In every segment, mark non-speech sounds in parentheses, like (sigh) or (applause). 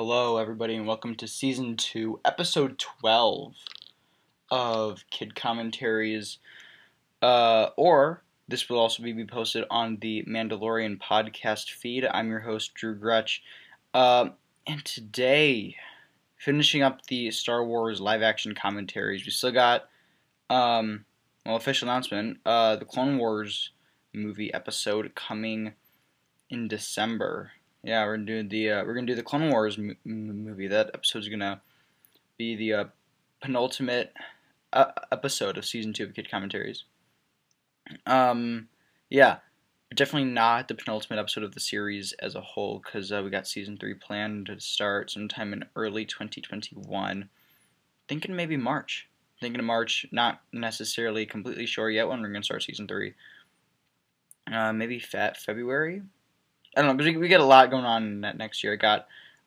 Hello, everybody, and welcome to season two, episode 12 of Kid Commentaries. Uh, or this will also be posted on the Mandalorian podcast feed. I'm your host, Drew Gretsch. Uh, and today, finishing up the Star Wars live action commentaries, we still got, um, well, official announcement uh, the Clone Wars movie episode coming in December. Yeah, we're gonna do the uh, we're gonna do the Clone Wars m- movie. That episode's gonna be the uh, penultimate uh, episode of season two of Kid Commentaries. Um, yeah, definitely not the penultimate episode of the series as a whole because uh, we got season three planned to start sometime in early 2021. Thinking maybe March. Thinking of March. Not necessarily completely sure yet when we're gonna start season three. Uh, maybe fe- February I don't know because we, we get a lot going on next year. I got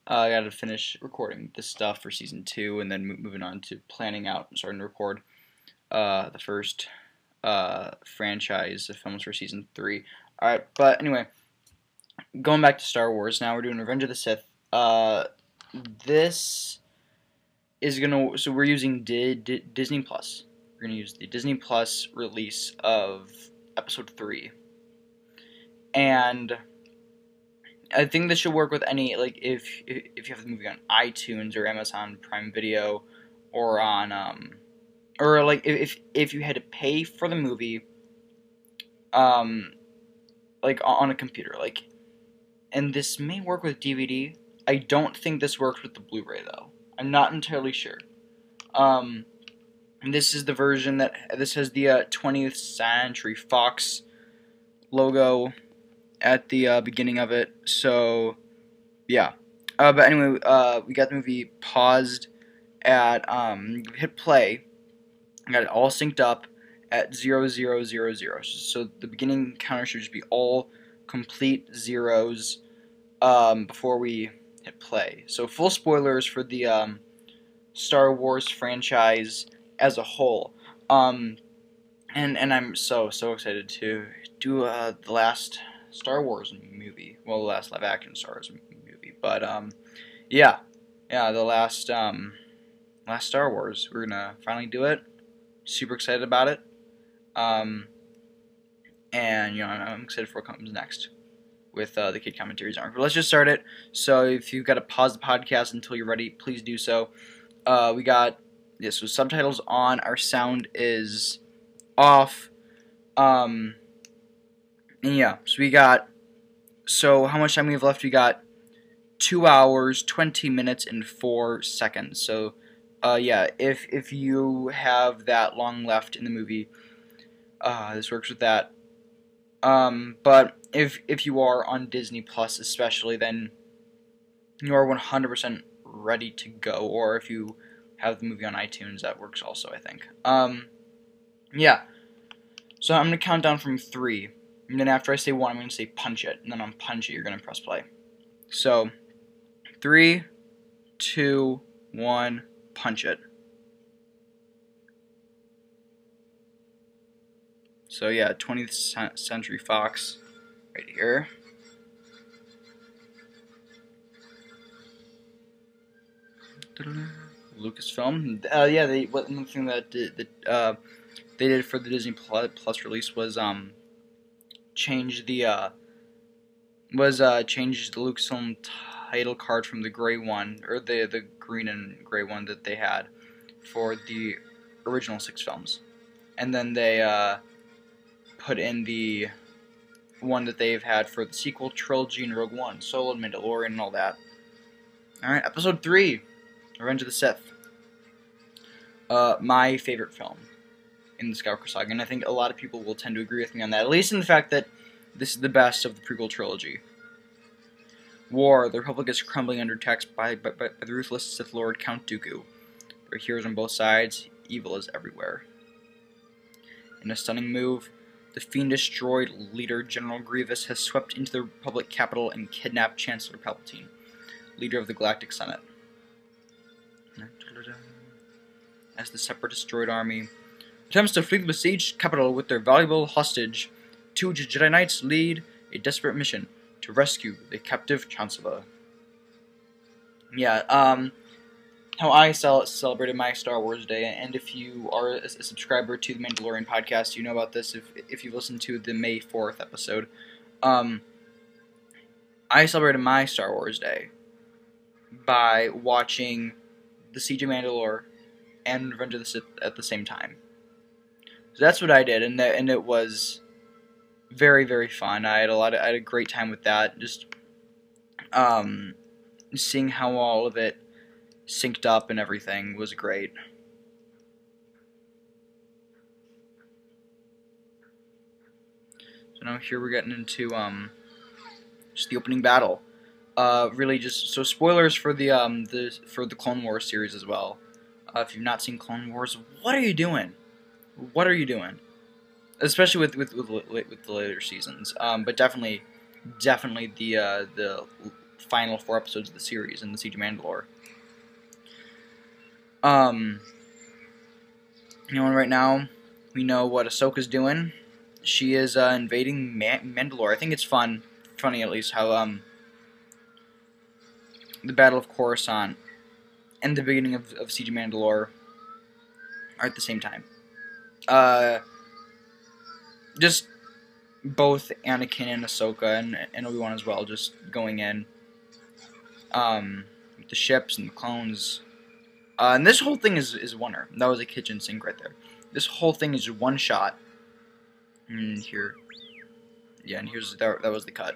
uh, I got to finish recording this stuff for season two, and then moving on to planning out and starting to record uh, the first uh, franchise of films for season three. All right, but anyway, going back to Star Wars now, we're doing Revenge of the Sith. Uh, this is gonna so we're using Di- Di- Disney Plus. We're gonna use the Disney Plus release of Episode three, and I think this should work with any like if if you have the movie on iTunes or Amazon Prime Video or on um or like if if you had to pay for the movie um like on a computer like and this may work with DVD. I don't think this works with the Blu-ray though. I'm not entirely sure. Um this is the version that this has the uh, 20th Century Fox logo at the uh, beginning of it. So, yeah. Uh, but anyway, uh, we got the movie paused at um, hit play. I got it all synced up at zero zero zero zero. So the beginning counter should just be all complete zeros um, before we hit play. So full spoilers for the um, Star Wars franchise as a whole. Um, and and I'm so so excited to do uh, the last Star Wars movie. Well, the last live action Star Wars movie, but um, yeah, yeah, the last um, last Star Wars. We're gonna finally do it. Super excited about it. Um, and you know, I'm excited for what comes next with uh, the Kid Commentaries arc. But let's just start it. So if you've got to pause the podcast until you're ready, please do so. Uh, we got yeah, so subtitles on. Our sound is off. Um, and yeah, so we got. So how much time we have left? We got two hours, twenty minutes, and four seconds. So, uh, yeah, if if you have that long left in the movie, uh, this works with that. Um, but if if you are on Disney Plus, especially, then you are one hundred percent ready to go. Or if you have the movie on iTunes, that works also. I think. Um, yeah. So I'm gonna count down from three. And then after I say one, I'm going to say punch it. And then on punch it, you're going to press play. So, three, two, one, punch it. So yeah, 20th Century Fox, right here. Lucasfilm. Uh, yeah, they one thing that that uh, they did for the Disney Plus release was um change the uh, was uh, changed the Lucasfilm title card from the gray one or the the green and gray one that they had for the original six films, and then they uh, put in the one that they've had for the sequel trilogy and Rogue One, Solo, and Mandalorian, and all that. All right, Episode Three, Revenge of the Sith. Uh, my favorite film in the Skywalker saga, and I think a lot of people will tend to agree with me on that, at least in the fact that this is the best of the prequel trilogy. War, the Republic is crumbling under attack by, by, by the ruthless Sith Lord Count Dooku. There are heroes on both sides, evil is everywhere. In a stunning move, the fiendish droid leader General Grievous has swept into the Republic capital and kidnapped Chancellor Palpatine, leader of the Galactic Senate. As the Separatist droid army attempts to flee the besieged capital with their valuable hostage, two Jedi Knights lead a desperate mission to rescue the captive Chancellor. yeah, um, how I cel- celebrated my Star Wars Day, and if you are a, subscriber to the Mandalorian podcast, you know about this. If if you listened to the May fourth episode, um, I celebrated my Star Wars Day by watching the Siege of Mandalore and Revenge of the Sith at the same time. So that's what I did, and that, and it was very very fun. I had a lot of I had a great time with that. Just um, seeing how all of it synced up and everything was great. So now here we're getting into um, just the opening battle. Uh, really just so spoilers for the um the for the Clone Wars series as well. Uh, if you've not seen Clone Wars, what are you doing? What are you doing? Especially with with with, with the later seasons. Um, but definitely, definitely the uh, the final four episodes of the series in the Siege of Mandalore. Um, you know, right now we know what Ahsoka's doing. She is uh, invading Mandalore. I think it's fun, funny at least how um the Battle of Coruscant and the beginning of, of Siege of Mandalore are at the same time. Uh, just both Anakin and Ahsoka and, and Obi Wan as well, just going in. Um, the ships and the clones. Uh, and this whole thing is is oner. That was a kitchen sink right there. This whole thing is one shot. And here, yeah, and here's that. That was the cut.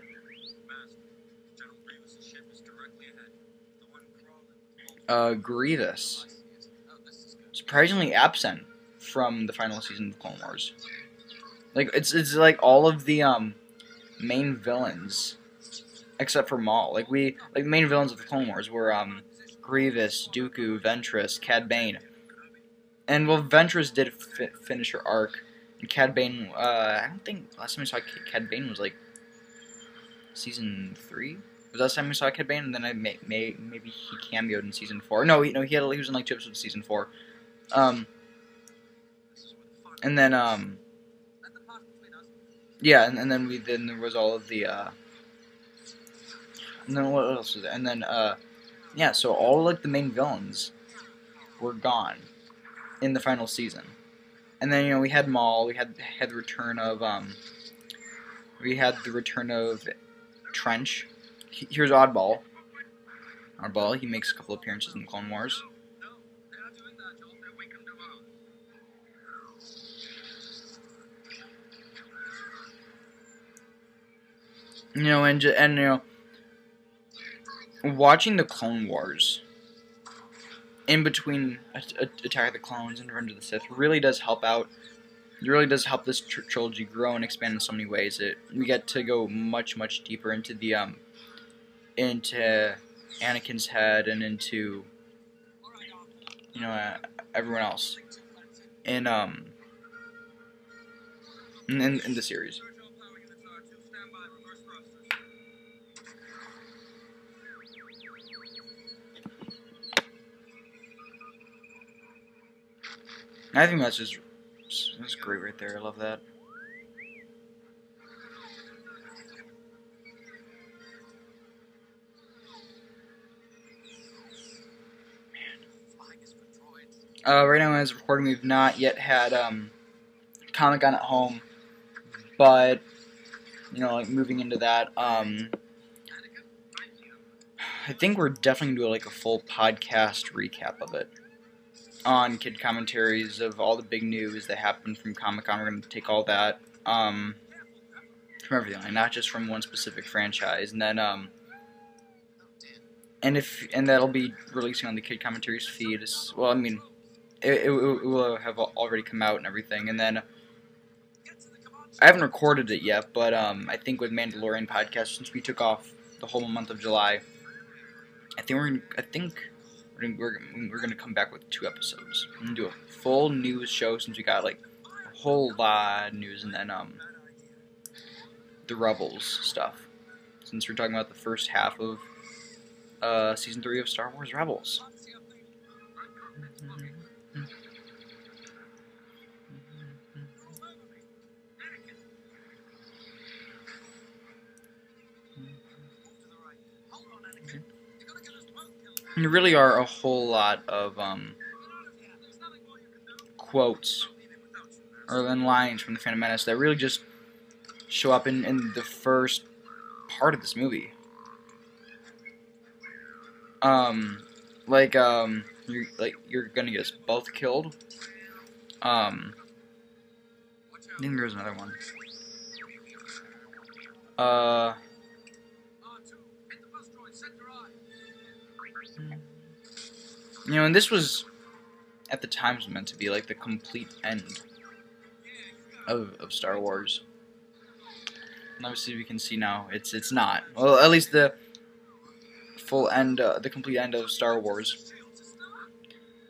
uh, Grievous. Surprisingly absent from the final season of Clone Wars. Like it's it's like all of the um main villains except for Maul. Like we like main villains of the Clone Wars were um Grievous, Dooku, Ventress, Cad Bane. And well, Ventress did fi finish her arc, and Cad Bane. Uh, I don't think last time we saw Cad Bane was like season three. Was that time we saw Cad Bane? And then I may, may maybe he cameoed in season four. No, he, no, he had he was in like two episodes of season four. Um, and then um, yeah, and, and then we then there was all of the uh, and then what else was there? And then uh, yeah, so all like the main villains were gone in the final season. And then you know we had Maul, we had had the return of um, we had the return of Trench, here's Oddball. Oddball, he makes a couple appearances in Clone Wars. You know, and and you know, watching the Clone Wars in between Attack of the Clones and Revenge of the Sith really does help out. It really does help this tr trilogy grow and expand in so many ways. It we get to go much much deeper into the um into Anakin's head and into you know uh, everyone else in um in, in the series. I think that's just that's great right there. I love that. Uh, right now, as recording, we've not yet had um, Comic Con at home, but you know, like moving into that, um, I think we're definitely gonna do like a full podcast recap of it on kid commentaries of all the big news that happened from Comic Con. We're gonna take all that um, from everything, like not just from one specific franchise, and then um, and if and that'll be releasing on the kid commentaries feed. As, well, I mean it, it, it will have already come out and everything. And then I haven't recorded it yet, but um, I think with Mandalorian podcast, since we took off the whole month of July, I think we're I think we're we're, we're gonna come back with two episodes. We're gonna do a full news show since we got like a whole lot of news, and then um the Rebels stuff. Since we're talking about the first half of uh, season three of Star Wars Rebels. There really are a whole lot of um, quotes or lines from the Phantom Menace that really just show up in, in the first part of this movie. Um, like um, you're like you're gonna get us both killed. Um, I think there's another one. Uh. You know, and this was at the time meant to be like the complete end of, of Star Wars. And obviously, we can see now it's it's not. Well, at least the full end, uh, the complete end of Star Wars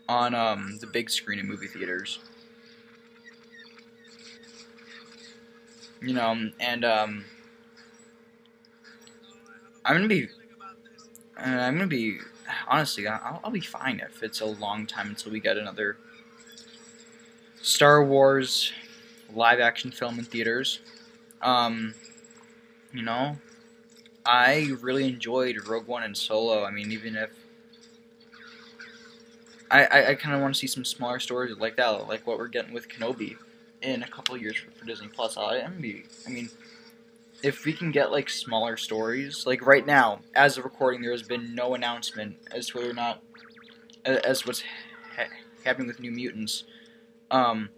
on um, the big screen in movie theaters. You know, and um, I'm gonna be, uh, I'm gonna be honestly, I'll, I'll be fine if it's a long time until we get another Star Wars live action film in theaters. Um, you know, I really enjoyed Rogue One and Solo. I mean, even if I, I, I kind of want to see some smaller stories like that, like what we're getting with Kenobi in a couple years for, for Disney Plus. I, I'm be, I mean, if we can get like smaller stories, like right now, as of recording, there has been no announcement as to whether or not, as what's ha- happening with New Mutants. Um,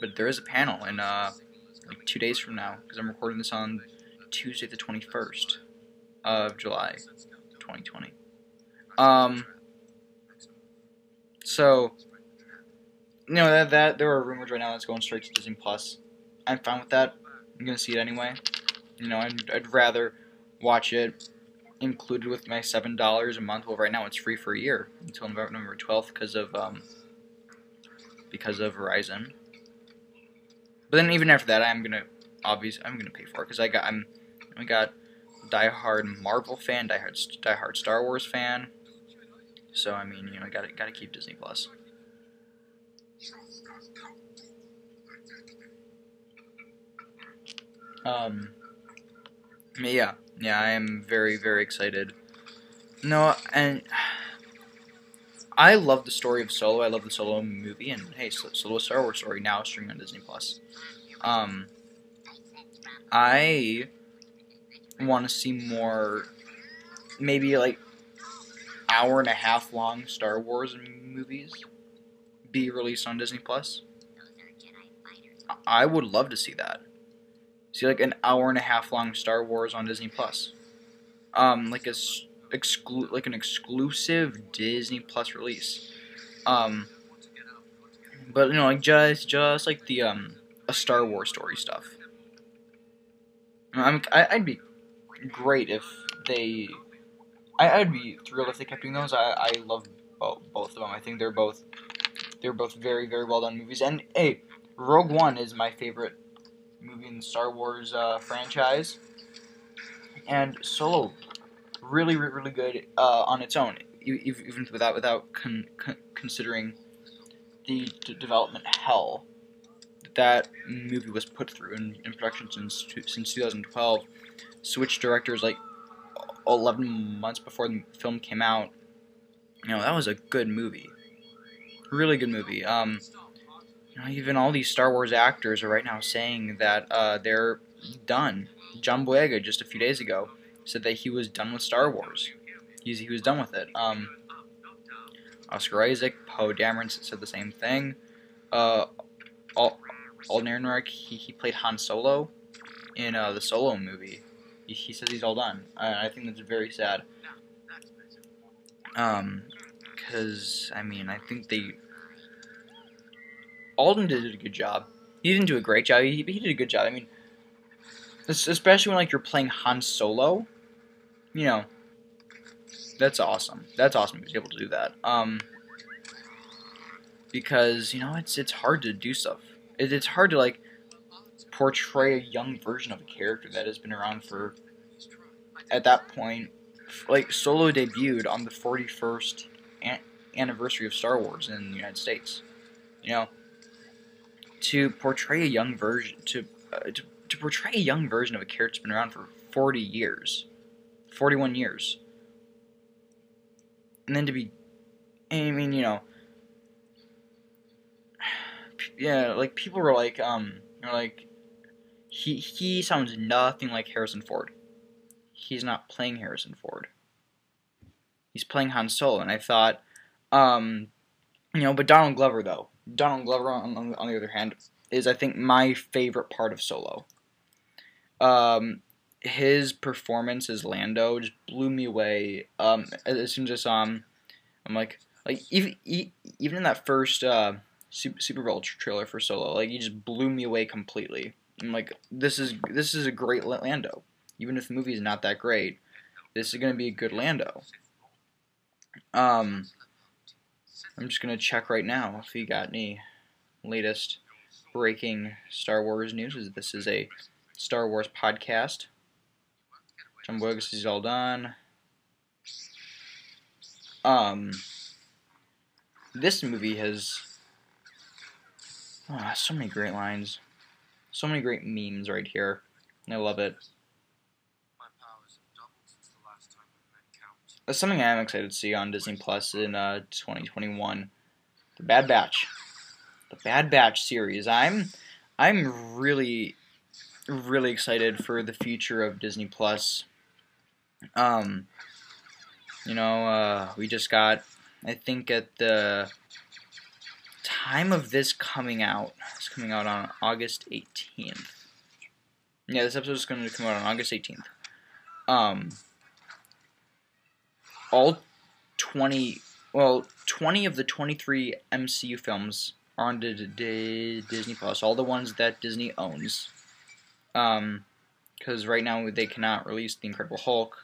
but there is a panel in uh, like two days from now because I'm recording this on Tuesday, the 21st of July, 2020. Um, so you know that that there are rumors right now that's going straight to Disney Plus. I'm fine with that. I'm gonna see it anyway. You know, I'd, I'd rather watch it included with my seven dollars a month. Well, right now it's free for a year until November 12th because of um because of Verizon. But then even after that, I'm gonna obviously I'm gonna pay for it because I got I'm I got diehard Marvel fan, diehard diehard Star Wars fan. So I mean, you know, gotta gotta keep Disney Plus. Um, yeah, yeah, I am very, very excited. No, and I love the story of Solo. I love the Solo movie, and hey, Solo Star Wars story now streaming on Disney Plus. Um, I want to see more, maybe like hour and a half long Star Wars movies be released on Disney Plus. I would love to see that see like an hour and a half long Star Wars on Disney Plus. Um, like a exclu- like an exclusive Disney Plus release. Um, but you know, like just just like the um a Star Wars story stuff. I'm I, I'd be great if they. I, I'd be thrilled if they kept doing those. I, I love both, both of them. I think they're both they're both very very well done movies. And hey, Rogue One is my favorite movie in the Star Wars uh, franchise. And Solo, really, really, good uh, on its own, even without without con- con- considering the d- development hell that movie was put through in, in production since since 2012. Switched directors like 11 months before the film came out. You know that was a good movie, really good movie. Um, know, even all these Star Wars actors are right now saying that uh, they're done. John Boyega just a few days ago said that he was done with Star Wars. He's, he was done with it. Um, Oscar Isaac, Poe Dameron said the same thing. Uh, Alden Ehrenreich, he, he played Han Solo in uh, the Solo movie. He, he says he's all done. I, I think that's very sad. Um, because I mean, I think they Alden did a good job. He didn't do a great job. He, he did a good job. I mean, especially when like you're playing Han Solo, you know, that's awesome. That's awesome. He was able to do that. Um, because you know it's it's hard to do stuff. It, it's hard to like portray a young version of a character that has been around for at that point. Like Solo debuted on the 41st an- anniversary of Star Wars in the United States. You know, to portray a young version to, uh, to to portray a young version of a character that's been around for 40 years 41 years and then to be, I mean, you know, (sighs) yeah, like people were like, um, know, like he he sounds nothing like Harrison Ford. He's not playing Harrison Ford. He's playing Han Solo, and I thought, um, you know, but Donald Glover though, Donald Glover on, on, on the other hand is I think my favorite part of Solo. Um, his performance as Lando just blew me away. Um, as soon as I saw him, I'm like, like even even in that first uh, Super, Bowl trailer for Solo, like he just blew me away completely. I'm like, this is this is a great Lando. Even if the movie is not that great, this is gonna be a good Lando. Um, I'm just gonna check right now if he got any latest breaking Star Wars news. This is a Star Wars podcast. John Boyega is all done. Um, this movie has oh, so many great lines, so many great memes right here. I love it. That's something I am excited to see on Disney Plus in uh, 2021. The Bad Batch, the Bad Batch series. I'm I'm really really excited for the future of Disney Plus. Um, you know, uh, we just got, I think at the time of this coming out, it's coming out on August 18th. Yeah, this episode is going to come out on August 18th. Um, all 20, well, 20 of the 23 MCU films are on Disney Plus. All the ones that Disney owns. Um, because right now they cannot release the Incredible Hulk,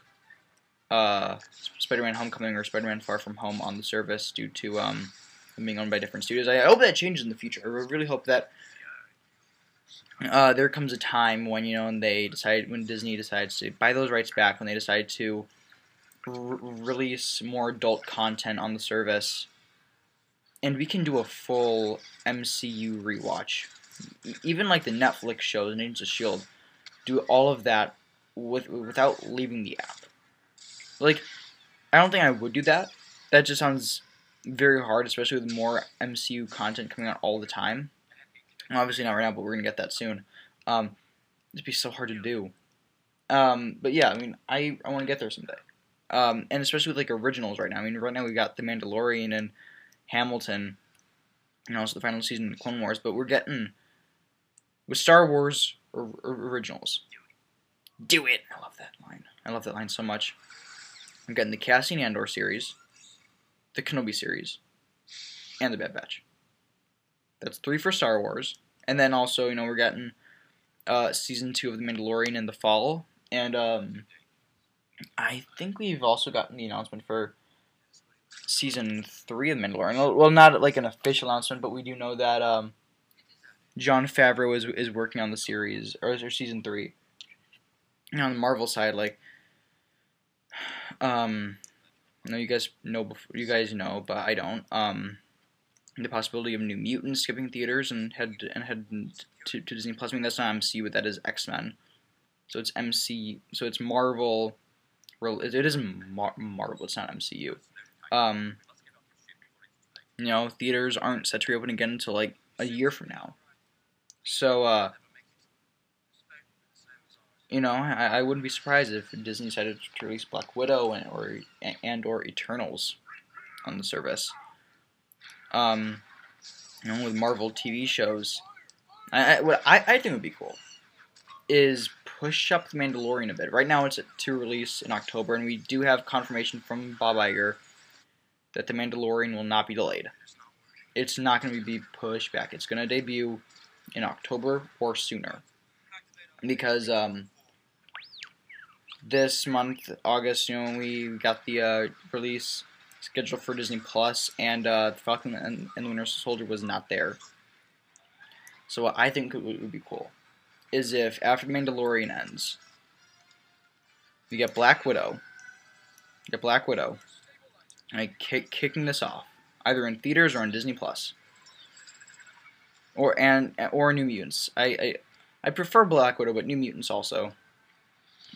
uh, Spider-Man: Homecoming, or Spider-Man: Far From Home on the service due to um, being owned by different studios. I hope that changes in the future. I really hope that uh, there comes a time when you know, when they decide, when Disney decides to buy those rights back, when they decide to release more adult content on the service, and we can do a full MCU rewatch. Even like the Netflix shows, Agents of Shield, do all of that with without leaving the app. Like, I don't think I would do that. That just sounds very hard, especially with more MCU content coming out all the time. Obviously not right now, but we're gonna get that soon. Um, it'd be so hard to do. Um, but yeah, I mean, I, I want to get there someday. Um, and especially with like originals right now. I mean, right now we've got The Mandalorian and Hamilton, and also the final season of Clone Wars. But we're getting with Star Wars or, or originals. Do it. I love that line. I love that line so much. I'm getting the Cassian Andor series, the Kenobi series, and the Bad Batch. That's three for Star Wars, and then also you know we're getting uh, season two of the Mandalorian in the fall, and um, I think we've also gotten the announcement for season three of Mandalorian. Well, not like an official announcement, but we do know that um, Jon Favreau is is working on the series or, or season three. And on the Marvel side, like, um, I know you guys know before, you guys know, but I don't. Um, the possibility of New Mutants skipping theaters and head and head to, to Disney Plus. I mean, that's not MCU, but that is X Men. So it's MC. So it's Marvel. It is Mar- Marvel. It's not MCU. Um, you know, theaters aren't set to reopen again until like a year from now. So, uh, you know, I, I wouldn't be surprised if Disney decided to release Black Widow and or and or Eternals on the service. Um, you know, with Marvel TV shows, I, I what I, I think would be cool is push up the Mandalorian a bit. Right now, it's to release in October, and we do have confirmation from Bob Iger that the Mandalorian will not be delayed. It's not going to be pushed back. It's going to debut in October or sooner. Because um, this month, August, you know, we got the uh, release scheduled for Disney Plus, and uh, Falcon and, and the Winter Soldier was not there. So I think would, would be cool is if after the Mandalorian ends, we get Black Widow, get Black Widow, like kick, kicking this off, either in theaters or on Disney Plus or and or New Mutants. I, I I prefer Black Widow, but New Mutants also.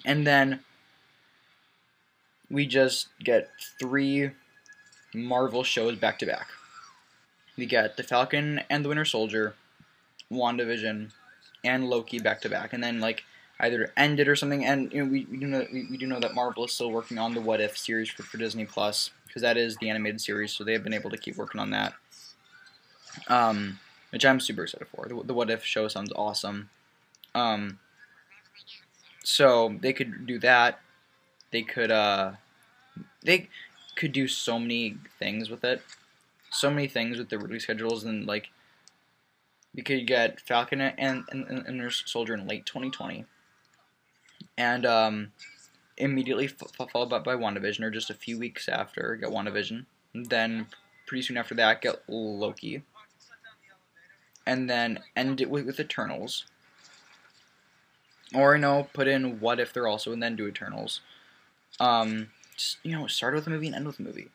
And then we just get three Marvel shows back to back. We get the Falcon and the Winter Soldier, WandaVision, and Loki back to back, and then like either end it or something. And you know, we, we do know we, we do know that Marvel is still working on the What If series for, for Disney Plus because that is the animated series, so they have been able to keep working on that. Um, which I'm super excited for. The, the What If show sounds awesome. Um, so they could do that. They could uh, they could do so many things with it. So many things with the release schedules and like we could get Falcon and and, and, Soldier in late 2020, and um, immediately followed by, by WandaVision, or just a few weeks after, get WandaVision. And then pretty soon after that, get Loki, and then end it with, with Eternals. Or you know, put in What If they're also, and then do Eternals. Um, just you know, start with a movie and end with a movie.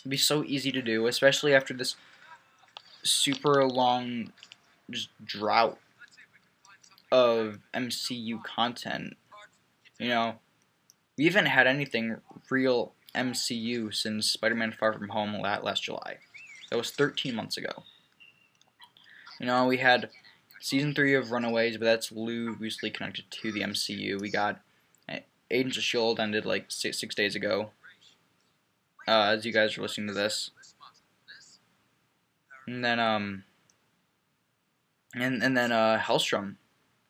It'd be so easy to do, especially after this super long just drought of MCU content. You know, we haven't had anything real MCU since Spider-Man Far From Home last July. That was 13 months ago. You know, we had season three of Runaways, but that's loosely connected to the MCU. We got eh, Agents of Shield ended like six, six days ago. Uh, as you guys are listening to this, and then um, and and then uh, Helstrom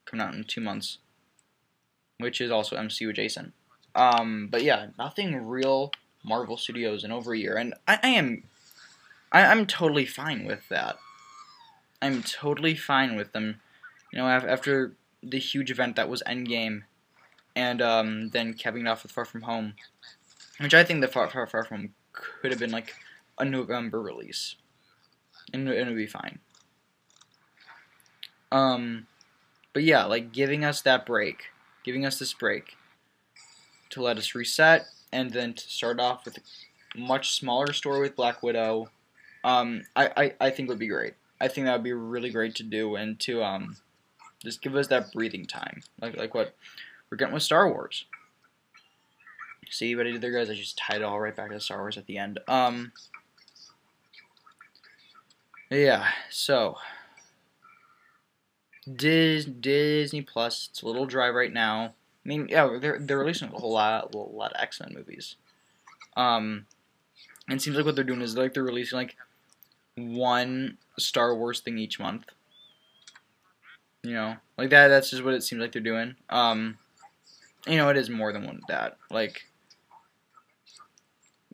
coming out in two months, which is also MCU adjacent. Um, but yeah, nothing real Marvel Studios in over a year, and I, I am, I, I'm totally fine with that. I'm totally fine with them. You know, after the huge event that was Endgame, and um, then capping it off with Far From Home, which I think the Far Far Far From could have been like a November release, and it would be fine. Um, but yeah, like giving us that break, giving us this break to let us reset, and then to start off with a much smaller story with Black Widow. Um, I, I, I think would be great. I think that would be really great to do, and to um, just give us that breathing time, like like what we're getting with Star Wars. See what I did there, guys? I just tied it all right back to Star Wars at the end. Um, yeah. So Dis- Disney Plus. It's a little dry right now. I mean, yeah, they're they're releasing a whole lot, a lot of X Men movies. Um, and it seems like what they're doing is like they're releasing like one Star Wars thing each month. You know, like that. That's just what it seems like they're doing. Um, you know, it is more than one that. Like,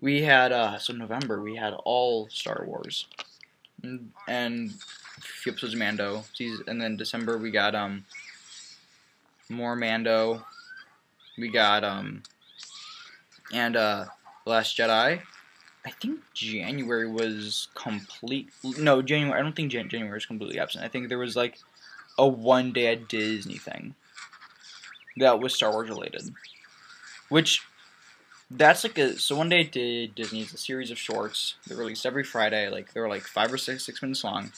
we had uh, so November we had all Star Wars, and, and a few episodes of Mando. And then December we got um more Mando. We got um and uh Last Jedi. I think January was complete. No, January. I don't think Jan- January was completely absent. I think there was like a one day at Disney thing that was Star Wars related, which that's like a so one day at Disney is a series of shorts that released every Friday. Like they were like five or six six minutes long,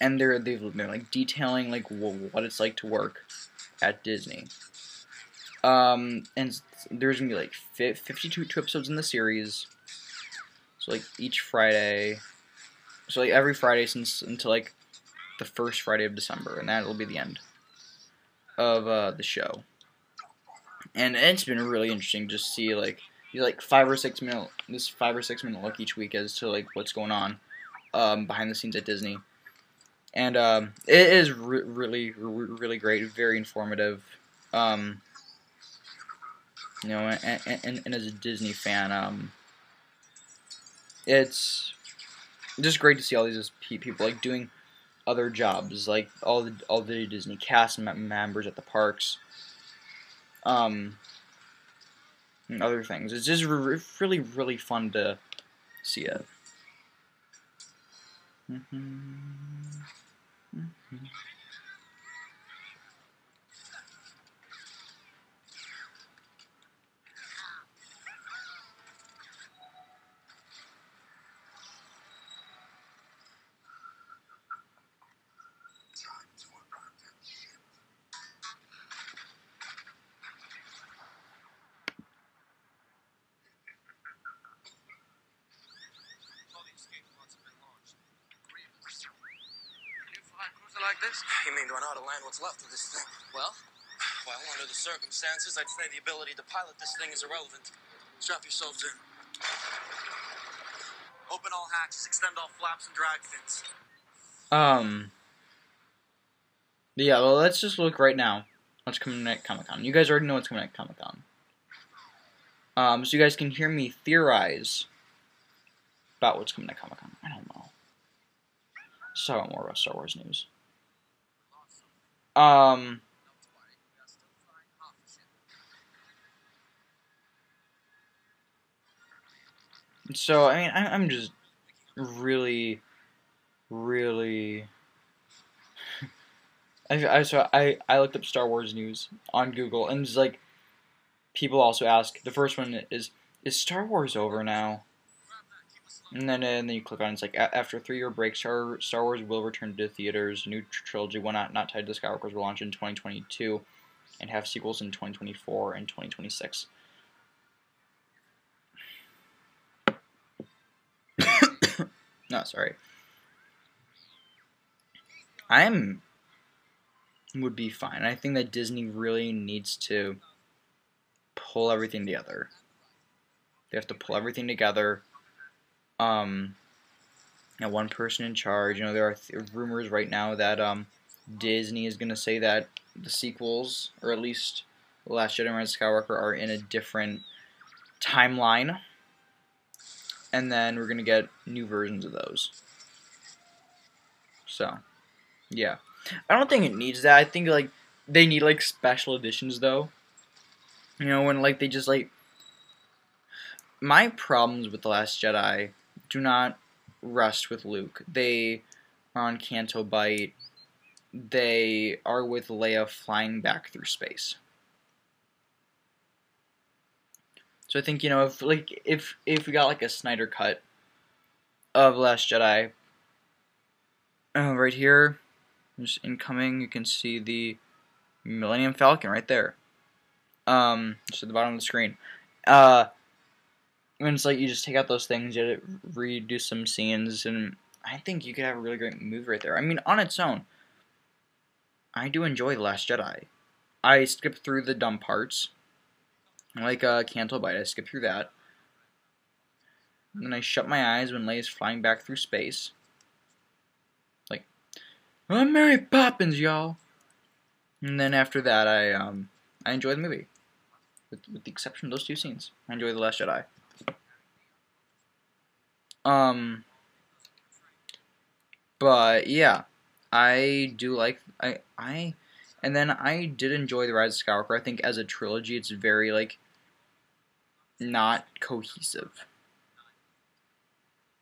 and they're they are like detailing like what it's like to work at Disney. Um, and there's gonna be like 52 two episodes in the series. So like each Friday, so like every Friday since until like the first Friday of December, and that will be the end of uh, the show. And it's been really interesting to see like these like five or six minute this five or six minute look each week as to like what's going on um, behind the scenes at Disney and um, it is re- really, really great, very informative. Um, you know, and, and, and, as a Disney fan, um, it's just great to see all these people like doing other jobs, like all the all the Disney cast members at the parks, um, and other things. It's just re- really, really fun to see it. Mm-hmm. Mm-hmm. Circumstances, I'd say the ability to pilot this thing is irrelevant. Strap yourselves in. Open all hatches, extend all flaps and drag fins. Um. Yeah, well, let's just look right now. What's coming at Comic Con? You guys already know what's coming at Comic Con. Um, so you guys can hear me theorize about what's coming at Comic Con. I don't know. Let's talk more about Star Wars news. Um. So I mean, I'm just really, really. (laughs) I, I so I I looked up Star Wars news on Google and it's like people also ask the first one is is Star Wars over now? And then and then you click on it, it's like after a three year break, Star Star Wars will return to theaters. New trilogy, one not not tied to the Skywalker's, will launch in 2022, and have sequels in 2024 and 2026. No, sorry. I'm would be fine. I think that Disney really needs to pull everything together. They have to pull everything together. Um, and one person in charge. You know, there are th- rumors right now that um, Disney is going to say that the sequels, or at least The Last Jedi and of Skywalker, are in a different timeline. And then we're going to get new versions of those. So, yeah. I don't think it needs that. I think, like, they need, like, special editions, though. You know, when, like, they just, like... My problems with The Last Jedi do not rest with Luke. They are on Canto Bight. They are with Leia flying back through space. So I think you know if like if if we got like a Snyder cut of Last Jedi, uh, right here, just incoming, you can see the Millennium Falcon right there. Um, just at the bottom of the screen. Uh, and it's like you just take out those things, you redo some scenes, and I think you could have a really great movie right there. I mean, on its own, I do enjoy Last Jedi. I skip through the dumb parts, like uh, Bight. I skip through that. And then I shut my eyes when Leia's flying back through space. Like, I'm Mary Poppins, y'all. And then after that, I um, I enjoy the movie, with, with the exception of those two scenes. I enjoy The Last Jedi. Um, but yeah, I do like I I, and then I did enjoy the Rise of Skywalker. I think as a trilogy, it's very like not cohesive.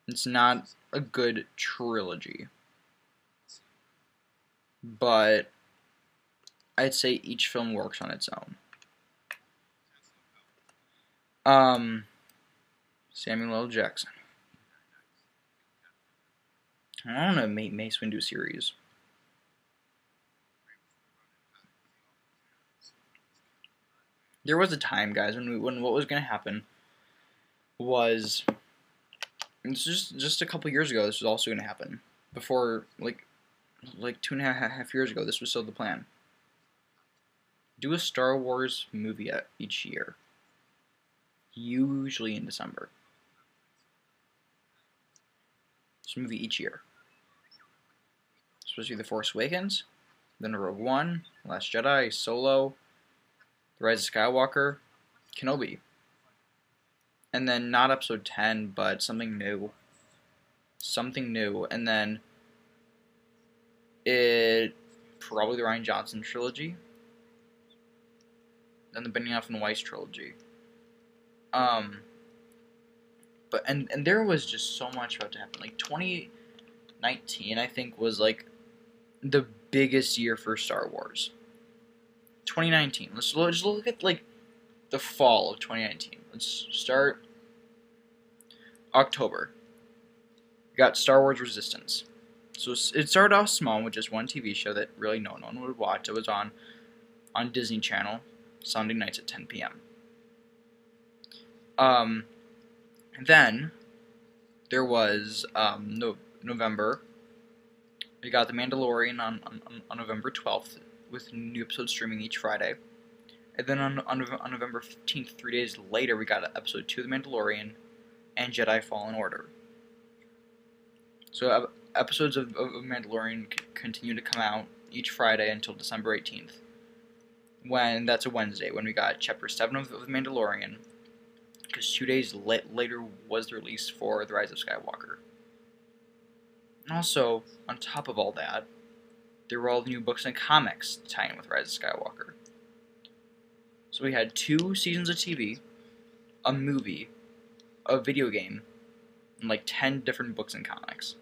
It's not a good trilogy, but I'd say each film works on its own. Um, Samuel L. Jackson. I don't know, Mace Windu series. There was a time, guys, when we, when what was gonna happen was it's just just a couple years ago. This was also gonna happen before like like two and a half years ago. This was still the plan. Do a Star Wars movie each year, usually in December. This movie each year supposed to be The Force Awakens, then Rogue One, Last Jedi, Solo, Rise of Skywalker, Kenobi. And then not episode 10, but something new. Something new. And then it probably the Rian Johnson trilogy. Then the Benioff and Weiss trilogy. Um but and and there was just so much about to happen. Like 2019 I think was like the biggest year for Star Wars. 2019. Let's just look at like the fall of 2019. Let's start October. We got Star Wars Resistance. So it started off small with just one TV show that really no one would watch. It was on on Disney Channel Sunday nights at 10 p.m. Um, then there was um, no, November We got The Mandalorian on, on, on November 12th with new episodes streaming each Friday. And then on, on, on November 15th, three days later, we got episode 2 of The Mandalorian and Jedi Fallen Order. So uh, episodes of, of Mandalorian c- continue to come out each Friday until December 18th. When that's a Wednesday, when we got chapter 7 of, of Mandalorian, because two days la- later was the release for The Rise of Skywalker. And also, on top of all that, there were all the new books and comics tying with Rise of Skywalker. So we had two seasons of TV, a movie, a video game, and like 10 different books and comics.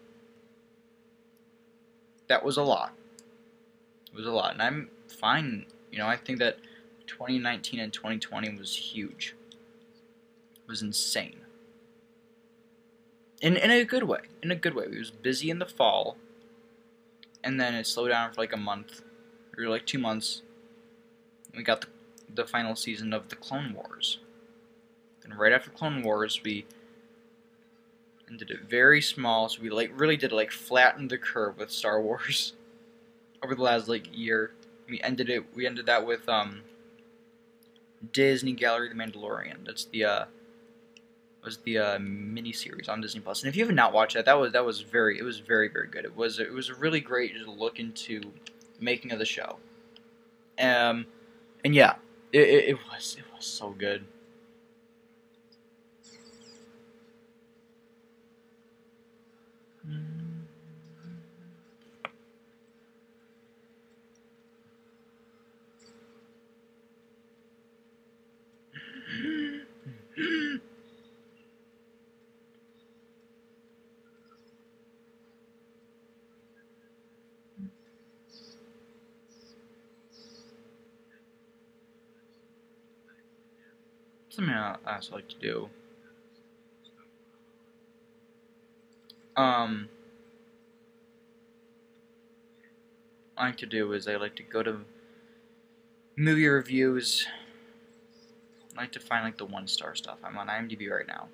That was a lot. It was a lot. And I'm fine. You know, I think that 2019 and 2020 was huge. It was insane. In, in a good way. In a good way. We was busy in the fall, and then it slowed down for like a month, or like two months. We got the, the final season of the Clone Wars. And right after Clone Wars, we did it very small. So we like really did like flatten the curve with Star Wars (laughs) over the last like year. We ended it. We ended that with um Disney Gallery The Mandalorian. That's the uh was the uh, mini series on Disney Plus. And if you have not watched that, that was that was very it was very very good. It was it was a really great look into the making of the show. Um, and yeah, it, it, it was it was so good. Something I like to do. Um, I like to do is I like to go to movie reviews. I like to find like the one star stuff. I'm on IMDb right now.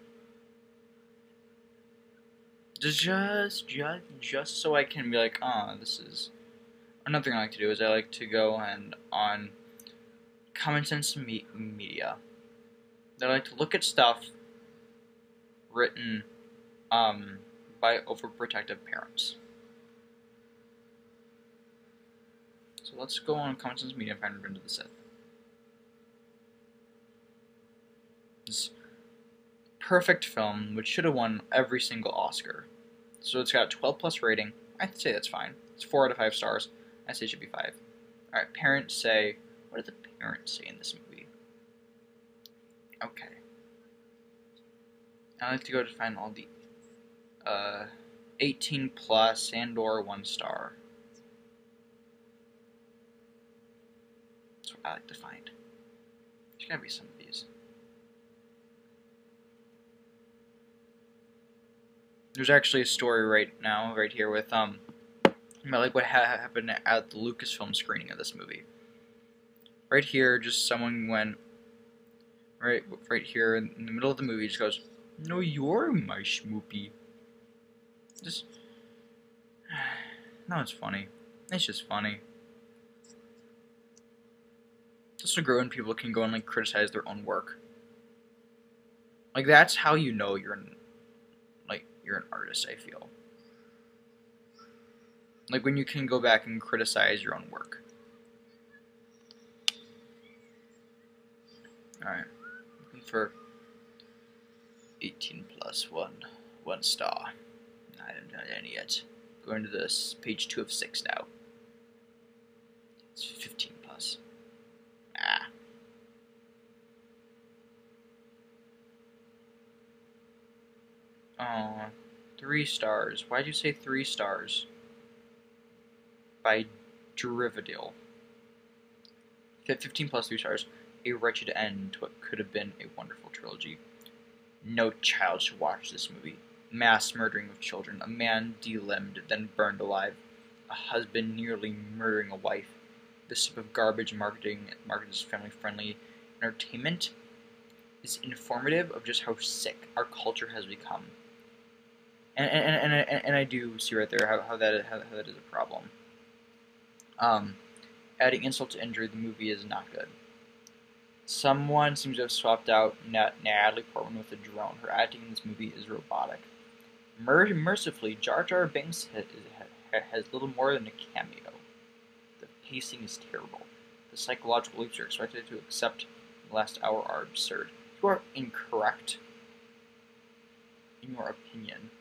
Just, just, just, so I can be like, oh, this is. Another thing I like to do is I like to go and on Common Sense me- Media. I like to look at stuff written um, by overprotective parents. So let's go on Common Sense Media and find Revenge of the Sith. This perfect film, which should have won every single Oscar. So it's got a 12 plus rating. I'd say that's fine. It's 4 out of 5 stars. I say it should be 5. Alright, parents say. What did the parents say in this movie? Okay. I like to go to find all the uh, 18 plus and or 1 star. That's what I like to find. There's gotta be some of these. There's actually a story right now, right here, with um, about like what ha- happened at the Lucasfilm screening of this movie. Right here, just someone went right, right here in the middle of the movie, just goes, "No, you're my schmoopy." Just, (sighs) no, it's funny. It's just funny. Just a growing people can go and like criticize their own work. Like that's how you know you're an, like you're an artist. I feel. Like when you can go back and criticize your own work. Alright. For 18 plus 1. One star. I haven't done any yet. Going to this page 2 of 6 now. It's 15 plus. Ah. Oh, three stars. Why'd you say three stars? By Derivadil. 15 plus 3 stars. A wretched end to what could have been a wonderful trilogy. No child should watch this movie. Mass murdering of children, a man delimbed, then burned alive, a husband nearly murdering a wife. This type of garbage marketing marketed as family friendly entertainment is informative of just how sick our culture has become. and and, and, and, and I do see right there how, how that how, how that is a problem. Um, adding insult to injury, the movie is not good. Someone seems to have swapped out Nat- Natalie Portman with a drone. Her acting in this movie is robotic. Mer- mercifully, Jar Jar Binks has, has little more than a cameo. The pacing is terrible. The psychological leaps you're expected to accept in the last hour are absurd. You are incorrect in your opinion.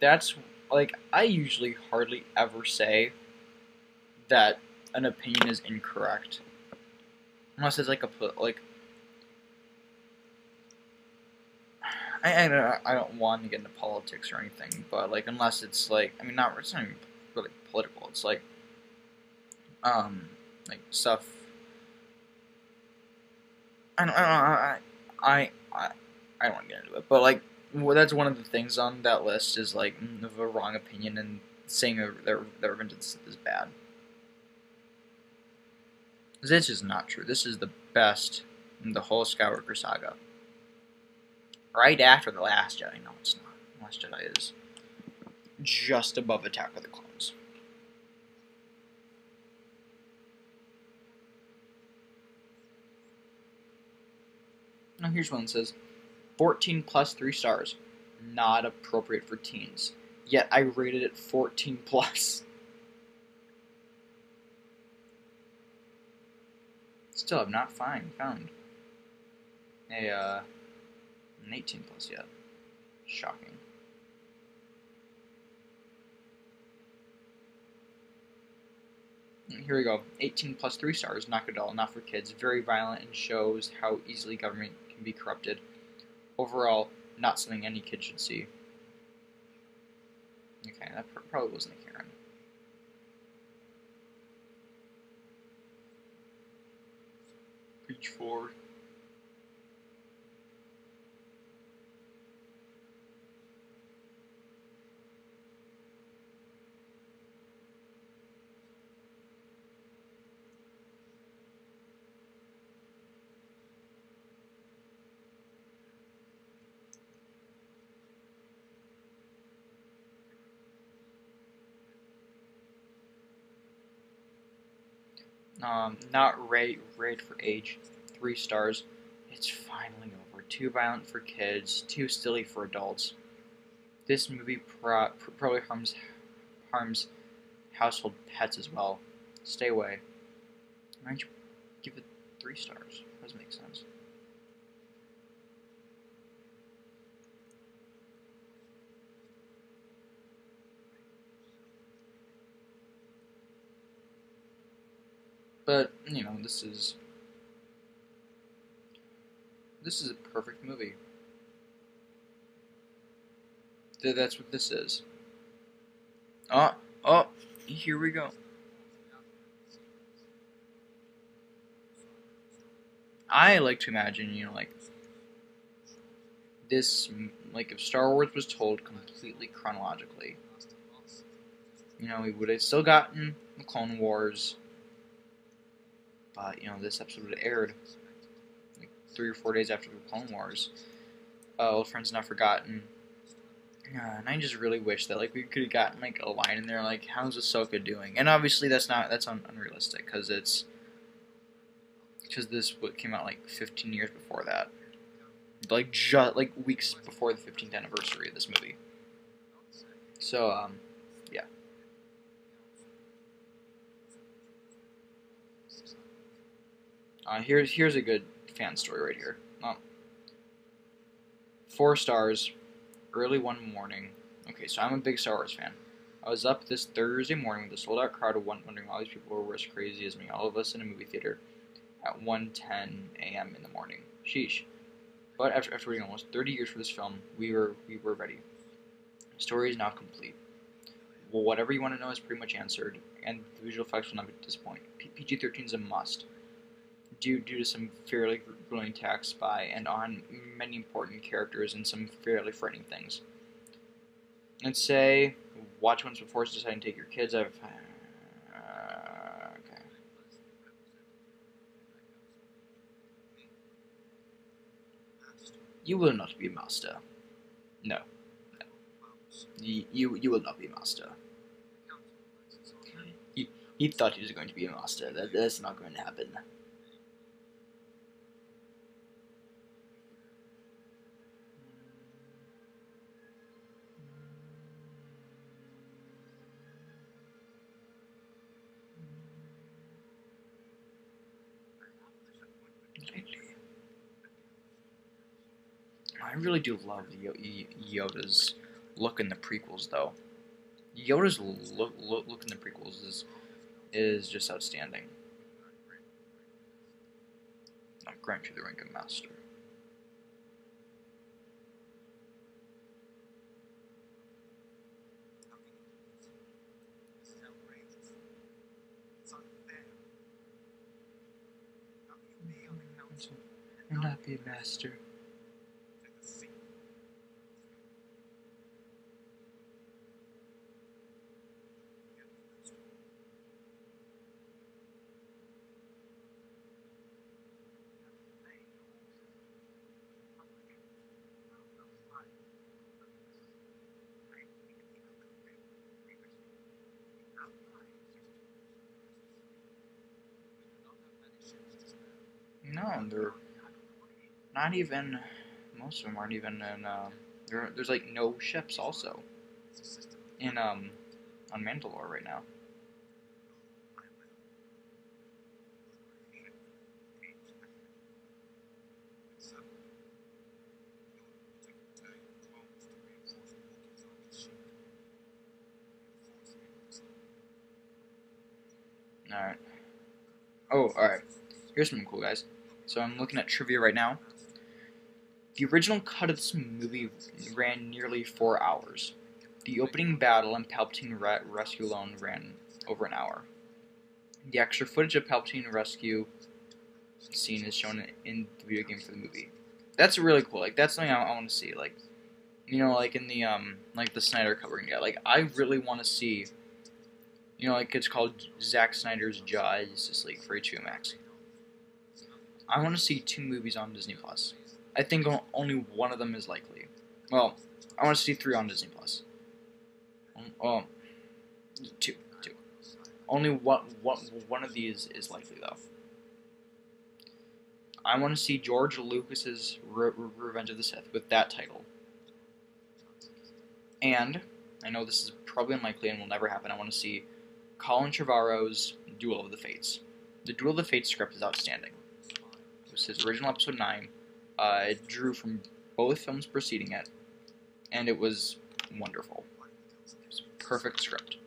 That's like I usually hardly ever say that an opinion is incorrect, unless it's like a like. I, I don't I don't want to get into politics or anything, but like unless it's like I mean not it's not really political. It's like um like stuff. I don't I don't I I I, don't want to get into it, but like well, that's one of the things on that list is like a wrong opinion and saying that Revenge is bad. This is not true. This is the best in the whole Skywalker saga. Right after the Last Jedi. No, it's not. The Last Jedi is just above Attack of the Clones. Now here's one that says 14 plus 3 stars. Not appropriate for teens. Yet I rated it 14 plus. (laughs) Still have not find, found a uh, an 18 plus yet. Shocking. Here we go. 18 plus 3 stars, not good at all, not for kids. Very violent and shows how easily government can be corrupted. Overall, not something any kid should see. Okay, that pr- probably wasn't a Karen. Page 4. Um, not rate rate for age, three stars. It's finally over. Too violent for kids, too silly for adults. This movie pro- pr- probably harms harms household pets as well. Stay away. Why don't you give it three stars? Doesn't make sense. But you know, this is this is a perfect movie. That's what this is. Oh, oh, here we go. I like to imagine, you know, like this, like if Star Wars was told completely chronologically, you know, we would have still gotten the Clone Wars, but you know, this episode would have aired three or four days after the Clone Wars. Uh, Old Friends Not Forgotten. Yeah, and I just really wish that like we could have gotten like a line in there like how's Ahsoka doing? And obviously that's not that's un- unrealistic because it's because this came out like 15 years before that, like just like weeks before the 15th anniversary of this movie. So um, yeah. Uh, here's here's a good fan story right here. Um, four stars, early one morning. Okay, so I'm a big Star Wars fan. I was up this Thursday morning with a sold out crowd of one, wondering why these people were as crazy as me. All of us in a movie theater at 1:10 a.m. in the morning. Sheesh. But after, after waiting almost 30 years for this film, we were we were ready. The story is now complete. Well, whatever you want to know is pretty much answered, and the visual effects will not disappoint. PG-13 is a must, due due to some fairly grueling attacks by and on many important characters and some fairly frightening things. Let's say watch once before deciding to take your kids. I've uh, okay. You will not be master. No, You, you, you will not be master. He, he thought he was going to be a master. That, that's not going to happen. Really do love Yoda's look in the prequels, though. Yoda's look, look, in the prequels is is just outstanding. I'll grant you the rank of master. This is outrageous. It's unfair. How can you be on the council And not be a master. take a seat? No, they're not even. Most of them aren't even in. Uh, there's like no ships also in um on Mandalore right now. All right. Oh, all right. Here's something cool, guys. So I'm looking at trivia right now. The original cut of this movie ran nearly four hours. The opening battle and Palpatine re- rescue alone ran over an hour. The extra footage of Palpatine rescue scene is shown in the video game for the movie. That's really cool. Like that's something I, I want to see. Like, you know, like in the um, like the Snyder Cut we're gonna get. Like I really want to see. You know, like it's called Zack Snyder's Justice League for HBO Max. I want to see two movies on Disney Plus. I think only one of them is likely. Well, I want to see three on Disney Plus. Um, Well, two, two. Only one, one, one of these is likely though. I want to see George Lucas's Re- Revenge of the Sith with that title. And I know this is probably unlikely and will never happen. I want to see Colin Trevorrow's Duel of the Fates. The Duel of the Fates script is outstanding. Was his original episode nine. Uh, it drew from both films preceding it, and it was wonderful. It was perfect script.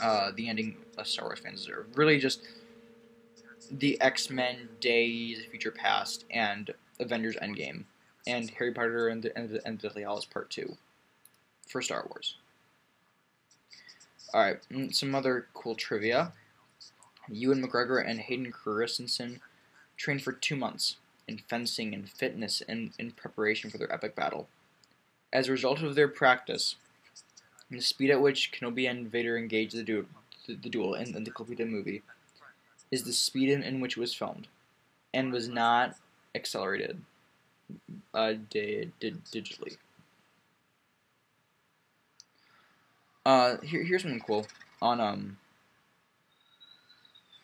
Uh, the ending, uh, Star Wars fans deserve. Really, just the X Men Days, Future Past, and Avengers Endgame, and Harry Potter and the and the, and the Deathly Hallows Part Two, for Star Wars. All right, mm, some other cool trivia. Ewan McGregor and Hayden Christensen trained for two months in fencing and fitness in, in preparation for their epic battle. As a result of their practice, the speed at which Kenobi and Vader engage the, du- the, the duel in, in the completed movie is the speed in, in which it was filmed, and was not accelerated uh, di- di- digitally. Uh, here, here's something cool on um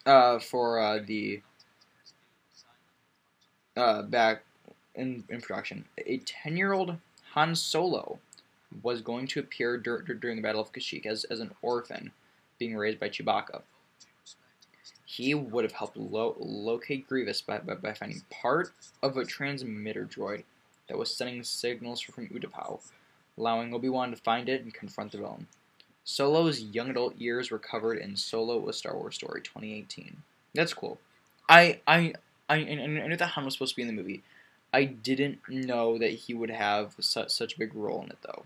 uh for uh the uh back in in production a 10 year old Han Solo was going to appear dur- dur- during the Battle of Kashyyyk as, as an orphan being raised by Chewbacca. He would have helped lo- locate Grievous by, by, by finding part of a transmitter droid that was sending signals from Utapau, allowing Obi-Wan to find it and confront the villain. Solo's young adult years were covered in Solo: A Star Wars Story 2018. That's cool. I I I, I knew that Han was supposed to be in the movie. I didn't know that he would have such such a big role in it though.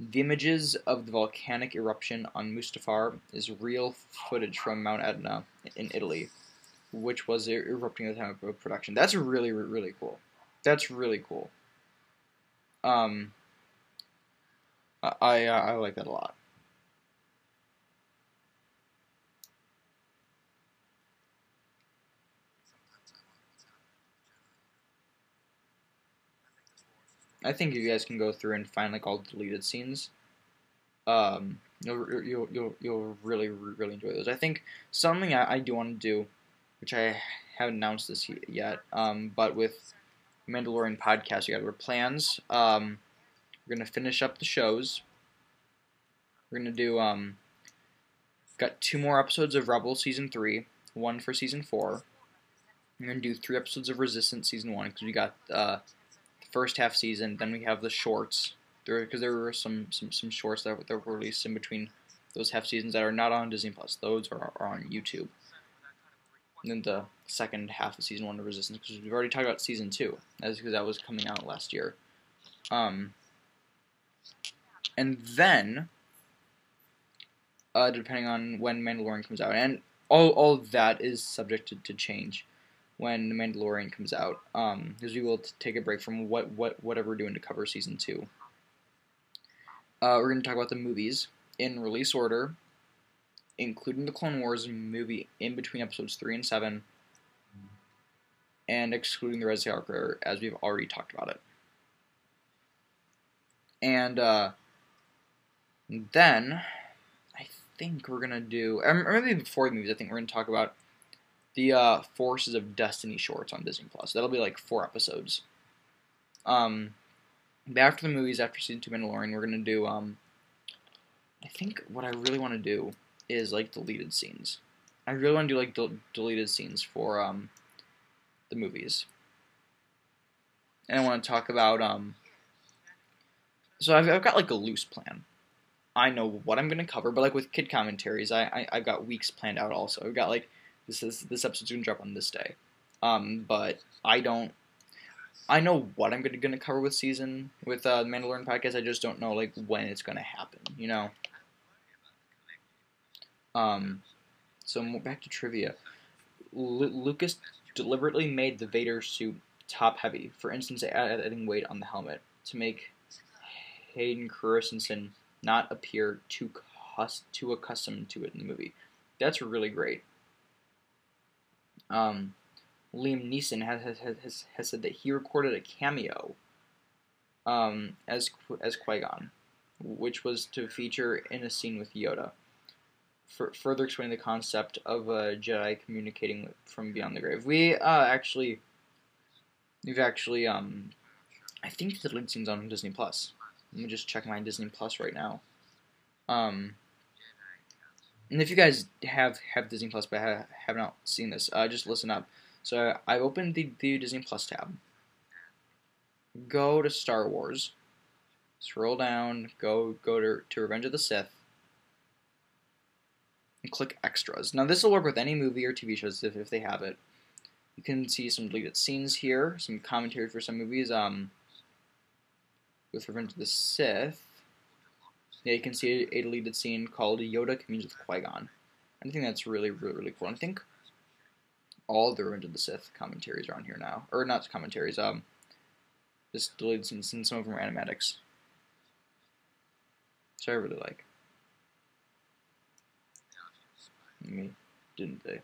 The images of the volcanic eruption on Mustafar is real footage from Mount Etna in Italy, which was er- erupting at the time of production. That's really really cool. That's really cool. Um, I I, I like that a lot. Sometimes I wonder what's happening to the Jedi Order. I think you guys can go through and find like all the deleted scenes. Um, you'll you'll you'll, you'll really really enjoy those. I think something I, I do want to do, which I haven't announced this yet. Um, but with Mandalorian podcast, we got our plans. Um, we're gonna finish up the shows. We're gonna do um. Got two more episodes of Rebel season three, one for season four. We're gonna do three episodes of Resistance season one because we got uh, first half season. Then we have the shorts there because there were some, some some shorts that, that were released in between those half seasons that are not on Disney Plus. Those are, are on YouTube. And then the second half of season one of Resistance because we've already talked about season two. That's because that was coming out last year. Um, and then, uh, depending on when Mandalorian comes out, and all all that is subject to, to change when the Mandalorian comes out, um, because we will take a break from what what whatever we're doing to cover season two. Uh, we're going to talk about the movies in release order, including the Clone Wars movie in between episodes three and seven, and excluding the Red Skywalker, as we've already talked about it. And uh, then I think we're gonna do, or maybe before the movies, I think we're gonna talk about the uh, Forces of Destiny shorts on Disney Plus. That'll be like four episodes. Um, after the movies, after season two Mandalorian, we're gonna do. Um, I think what I really want to do is like deleted scenes. I really want to do like del- deleted scenes for um, the movies, and I want to talk about um. So I've, I've got like a loose plan. I know what I'm gonna cover, but like with kid commentaries, I, I I've got weeks planned out. Also, I've got like this is this episode's gonna drop on this day, um, but I don't. I know what I'm gonna, gonna cover with season with uh, the Mandalorian podcast. I just don't know like when it's gonna happen. You know. Um, so back to trivia. Lu Lucas deliberately made the Vader suit top heavy. For instance, adding weight on the helmet to make Hayden Christensen not appear too too accustomed to it in the movie. That's really great. Um, Liam Neeson has, has, has, has said that he recorded a cameo um, as as Qui Gon, which was to feature in a scene with Yoda. For, further explaining the concept of a Jedi communicating from beyond the grave. We uh, actually, we've actually, um, I think the lead scene's on Disney Plus. Let me just check my Disney Plus right now. Um, and if you guys have have Disney Plus but have, have not seen this, uh, just listen up. So I opened the, the Disney Plus tab. Go to Star Wars. Scroll down. Go go to, to Revenge of the Sith. And click Extras. Now this will work with any movie or TV shows if, if they have it. You can see some deleted scenes here, some commentary for some movies. Um, with Revenge of the Sith, yeah, you can see a, deleted scene called Yoda communes with Qui Gon. I think that's really, really, really cool. I think all the Revenge of the Sith commentaries are on here now, or not commentaries. Um, just deleted scenes, and some of them are animatics. So I really like. Me, didn't they?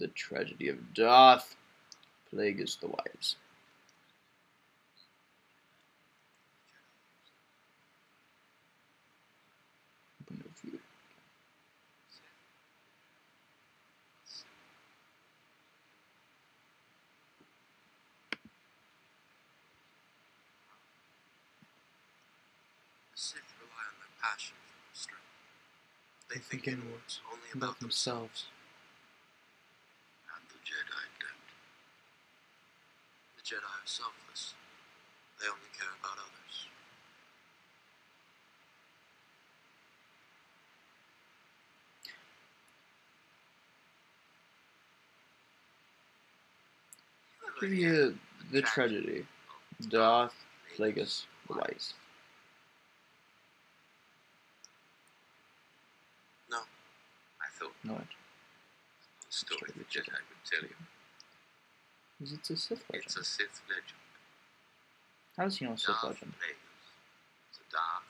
The tragedy of death. Plague is the wise. Rely on their passion for strength. They They think inwards only About themselves. And the Jedi don't. The Jedi are selfless. They only care about others. Trivia, the tragedy. Darth Plagueis the wise. No. I thought No, the story the Jedi would tell you. Is it a Sith legend? It's a Sith legend. How does he know Sith legend? Plagueis. It's a dark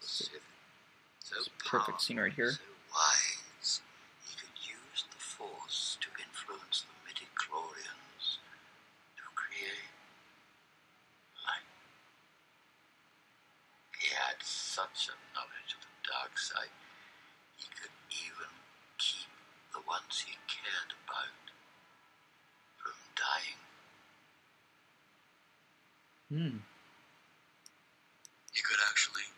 So It's a perfect scene right here. So wise, he could use the Force to influence the midi-chlorians to create life. He had such a knowledge of the dark side, he could even keep the ones he cared about from dying. Hmm. He could actually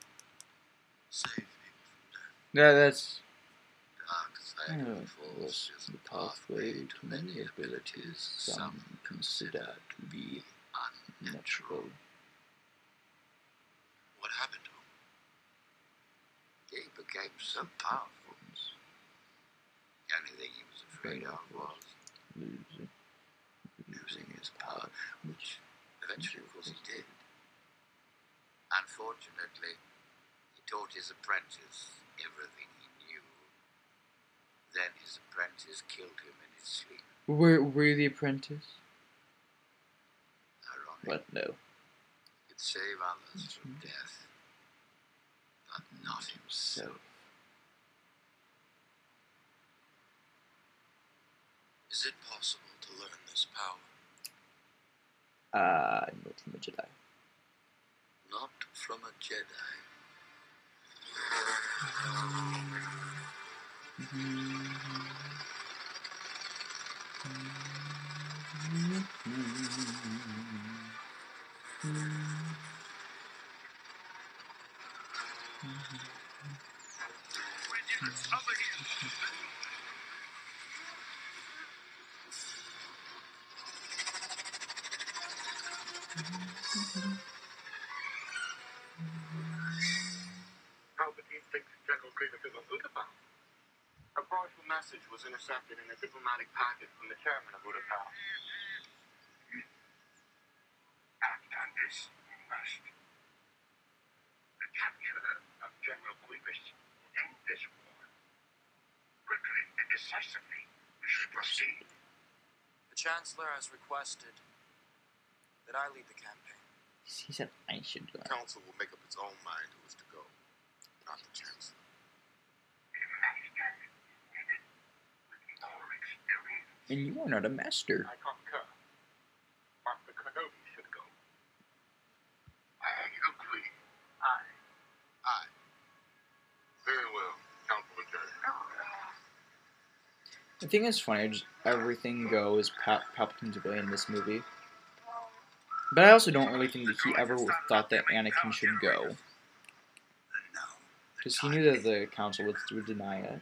save people from death. Yeah, that's Dark side of the Force is the pathway to many abilities some consider to be unnatural. What happened to him? He became so powerful. The only thing he was afraid of was Losing, losing his power, which eventually, of course, he did. Unfortunately, he taught his apprentice everything he knew. Then his apprentice killed him in his sleep. Were were you the apprentice? Ironic. What? No. He could save others from death, but not himself. Is it possible to learn this power? Uh, not from a Jedi. Not from a Jedi. Palpatine (laughs) General Grievous Utapau. A partial message was intercepted in a diplomatic packet from the chairman of Utapau. Act on this, you must. The capture of General Grievous will end this war. Quickly and decisively, we should proceed. The Chancellor has requested that I lead the campaign. He said I should go. The council will make up its own mind who is to go, not the chancellor. Master, with more experience. And you are not a master. I concur. Master Kenobi should go. I agree. I. Aye. Very well, council adjourned. I think it's funny. Just everything goes Pal- Palpatine's way in this movie. But I also don't really think that he ever thought that Anakin should go, because he knew that the council would, would deny it.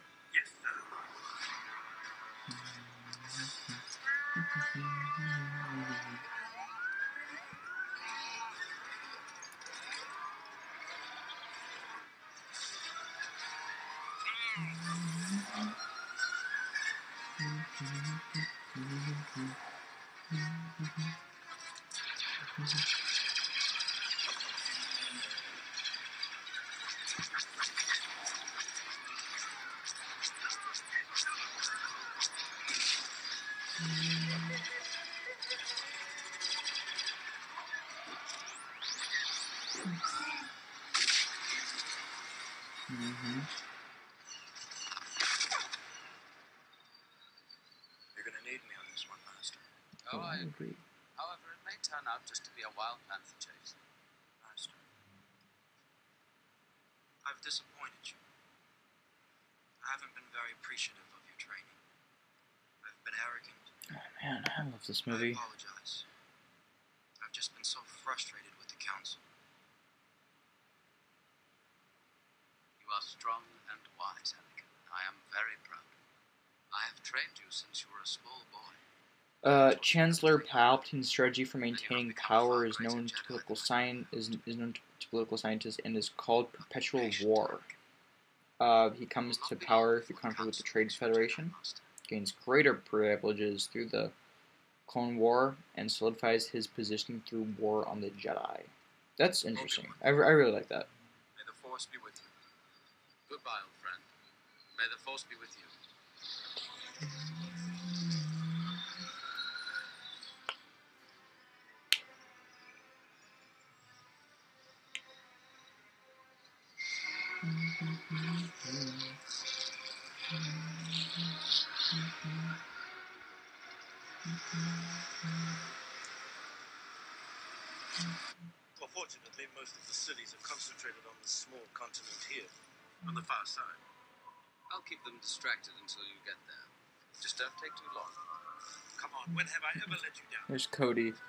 I love I apologize. I've just been so frustrated with the council. You are strong and wise, Anakin. I am very proud. I have trained you since you were a small boy. Uh, Chancellor Palpatine's strategy for maintaining power is known to political science is, is known to political scientists and is called perpetual war. Uh, he comes to power through conflict with the Trade Federation, gains greater privileges through the Clone War, and solidifies his position through war on the Jedi. That's interesting. I, re- I really like that. May the Force be with you. Goodbye, old friend. May the Force be with you. (laughs) Well, fortunately, most of the cities are concentrated on the small continent here, on the far side. I'll keep them distracted until you get there. Just don't take too long. Come on, when have I ever let you down? There's Cody. (laughs)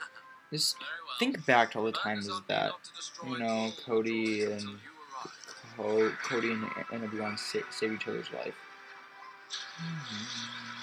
Just well. think back to all the times is that not to destroy you know, Cody and you arrive. Co- Cody and, and Obi-Wan save each other's life. (laughs)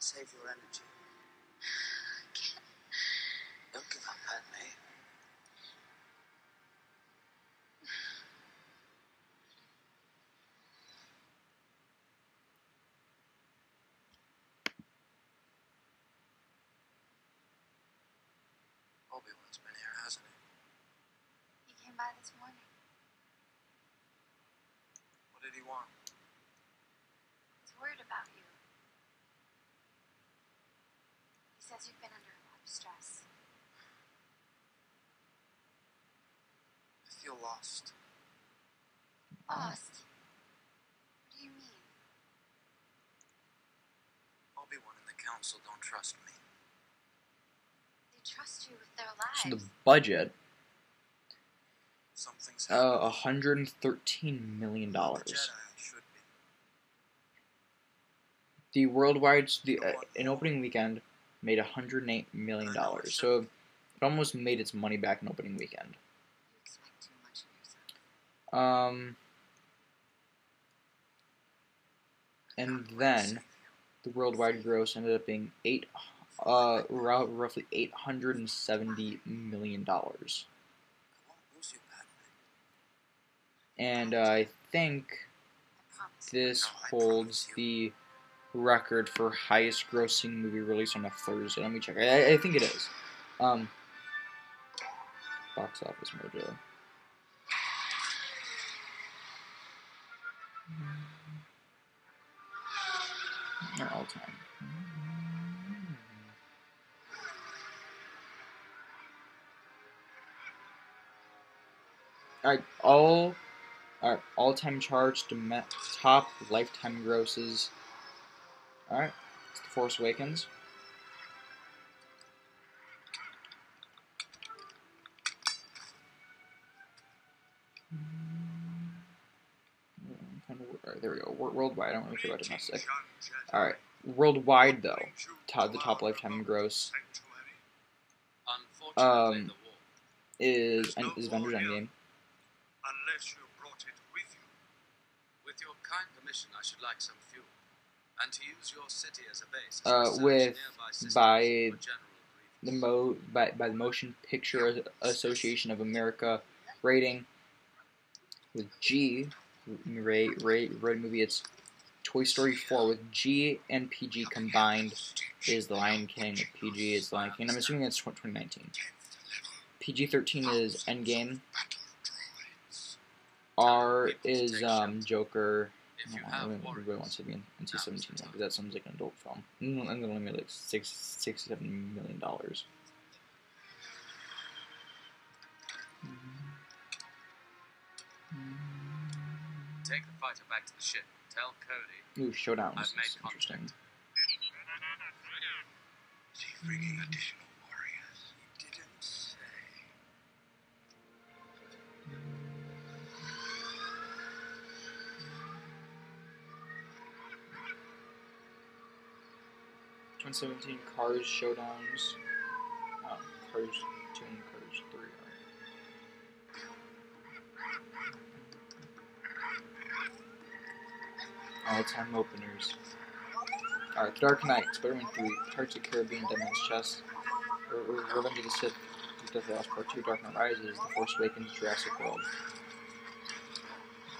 Save your energy. Don't give up, Padme. Obi-Wan's been here, hasn't he? He came by this morning. What did he want? He's worried about you. He says you've been under a lot of stress. I feel lost. Lost. What do you mean? Obi-Wan and the Council don't trust me. They trust you with their lives. So lives. the budget, Something's uh, 113 million I'm not the dollars. Jedi I should be. The worldwide, the uh, an opening weekend made 108 million dollars. So it almost made its money back in opening weekend. You expect too much of yourself. Um, and then the worldwide gross ended up being eight, uh, roughly 870 million dollars. I won't lose you, Padme. And uh, I think this holds the record for highest grossing movie released on a Thursday. Let me check. I, I think it is. Um, box office mojo. Not all time. Alright, all Alright, all time charts, dom- top lifetime grosses. Alright, it's The Force Awakens. Alright, there we go. Worldwide, I don't really care about domestic. Alright, worldwide though, top, the top lifetime gross Um, is, is Avengers Endgame. Unless you brought it with you. With permission, I should like some fuel. And to use your city as a base. Uh, with- by the mo by, by the Motion Picture Association of America rating with G rate rate rated movie it's Toy Story 4 with G and PG combined is The Lion King PG is The Lion King. I'm assuming it's 2019. PG-13 is Endgame. R is um, Joker. If I you don't know, have everybody warrants, wants to be in, in 17 because that sounds like an adult film. Mm, And then only made like six, sixty-seven million dollars. take the fighter back to the ship. Tell Cody Ooh, showdowns. I've made That's interesting. Is he bringing additional warriors? He didn't say. Twenty seventeen Cars showdowns. Oh, Cars two and Cars three. All time openers. Alright, Dark Knight, Spider-Man 3, Pirates of Caribbean, Dead Man's Chest, Re- Re- Revenge of the Sith, Deathly Hallows Part 2, Dark Knight Rises, The Force Awakens, Jurassic World.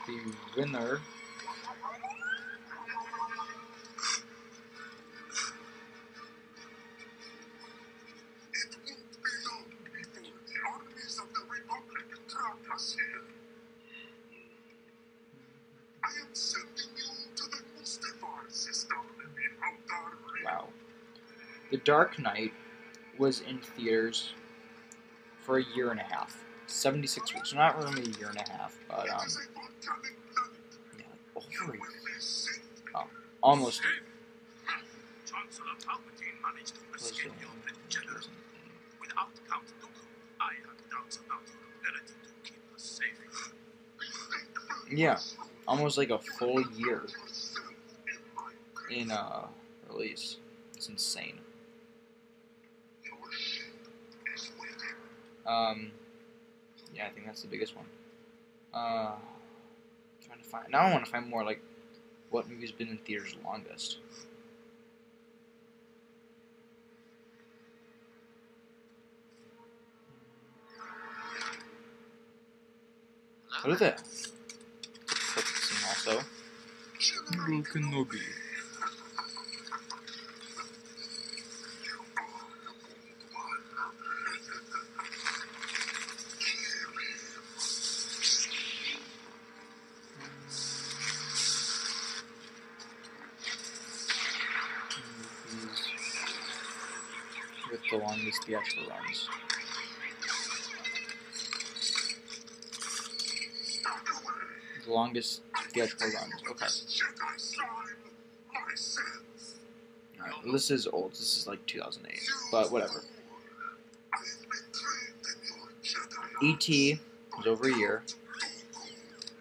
The winner The Dark Knight was in theaters for a year and a half, 76 weeks. Not really a year and a half, but um, yeah, over a year. Oh, almost. Yeah, almost like a full year in uh release. It's insane. Um, yeah, I think that's the biggest one. Uh, trying to find now. I want to find more like what movie's been in theaters longest. What is? Focusing also. Kenobi. With the longest theatrical runs. The longest theatrical runs. Okay. Alright, this is old. This is like 2008. But whatever. E.T. was over a year.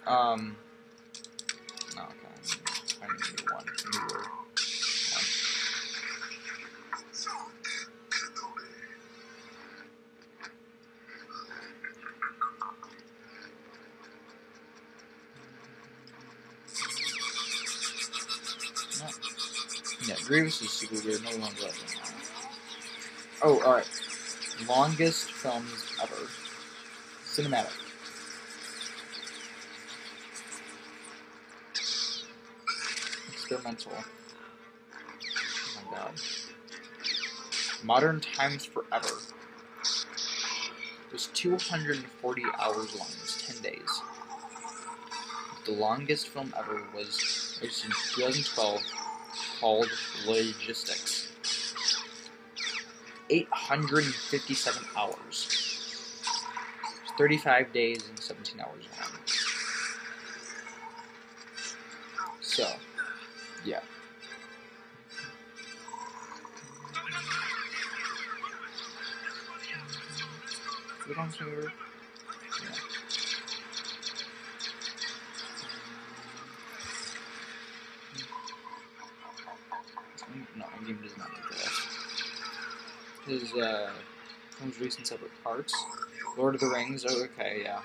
Um. No, okay. I need a new one. Newer one. Grievous is super weird. No loves him. Oh, alright. Longest films ever. Cinematic. Experimental. Oh my god. Modern Times Forever. was 240 hours long. It was 10 days. The longest film ever was released in 2012 called Logistics. 857 hours. 35 days and 17 hours. So, yeah. Put on server. Yeah. No, my game does not make this. His uh, released in separate parts. Lord of the Rings. Oh, okay, yeah.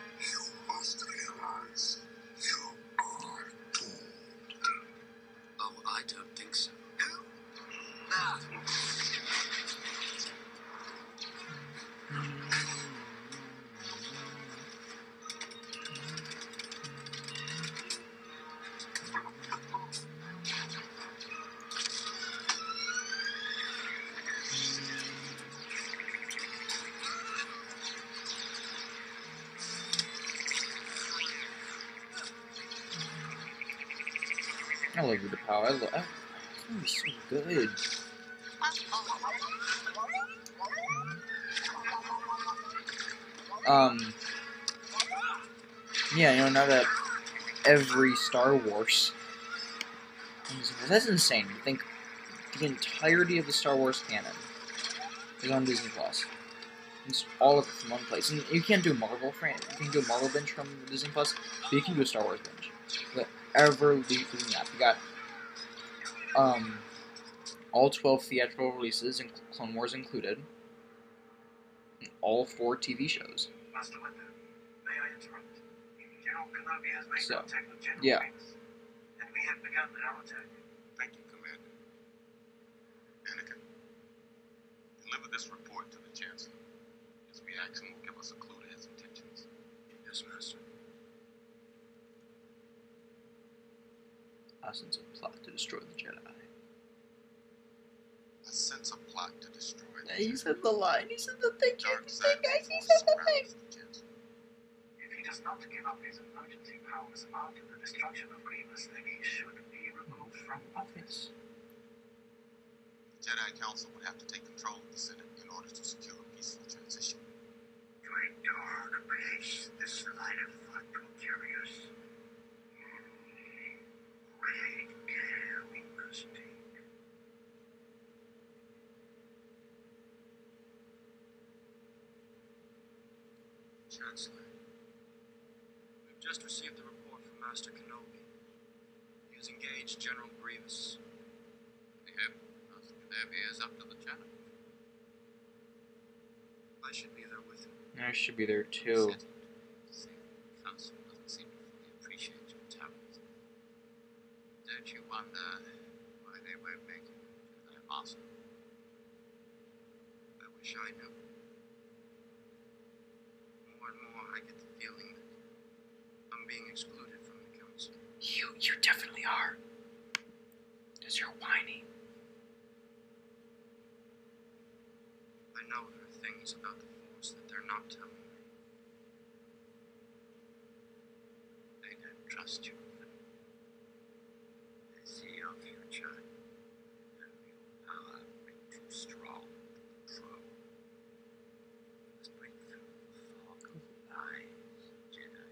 Every Star Wars. That's insane. You think the entirety of the Star Wars canon is on Disney Plus. It's all of it from one place. And you can't do Marvel fran You can do a Marvel binge from Disney Plus, but you can do a Star Wars binge. But ever leaving that. You got um all twelve theatrical releases, and Clone Wars included. And all four TV shows. Master Windu, may I interrupt? General Kenobi has made So, contact with General yeah. Grievous, and we have begun our attack. Thank you, Commander. Anakin, deliver this report to the Chancellor. His reaction will give us a clue to his intentions. Yes, Master. I sense a plot to destroy the Jedi. A sense of plot to destroy the he Jedi. said the line. He said the thing. Dark He side said, guys, he said the thing. the If he does not give up his emergency powers after the destruction of Grievous, then he should be removed from office. Jedi Council would have to take control of the Senate in order to secure a peaceful transition. To a dark place, this line of thought will carry us. Great care we must take. Chancellor, we've just received the report from Master Kenobi. He has engaged General Grievous. We hope Master Kenobi is up to the challenge. I should be there with him. I should be there too. Settled. See, the Council doesn't seem to fully appreciate your talent. Don't you wonder why they won't make you Jedi Master? I wish I knew. More and more, I get the feeling that I'm being excluded from the council. You, definitely are. Because you're whiny. I know there are things about the Force that they're not telling me. They don't trust you. They see your future. And your power being too strong to control. You must break through the fog of lies, Jedi.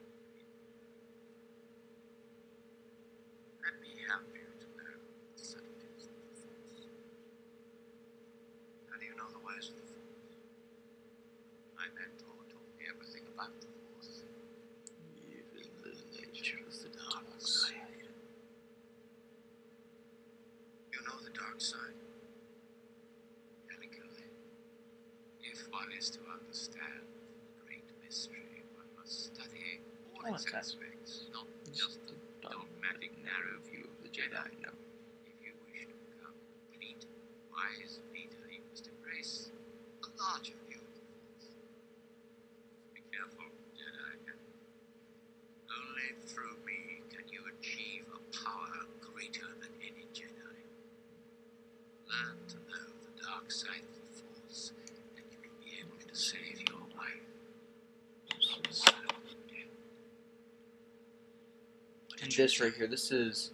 Let me help you to know the subtleties of the Force. How do you know the ways of the Force? My mentor taught me everything about the Force. Even the nature of the dark side. You know the dark side. Anakin, if one is to understand the great mystery, one must study all Oh, its aspects, not just the dogmatic narrow view of the Jedi. No. If you wish to become a complete, wise leader, you must embrace a larger view of the Force. Be careful, Jedi. Only through me can you achieve a power greater than any Jedi. Learn to know the dark side of the Force, and you will be able to save your life. Also, death. What And did you this right here, this is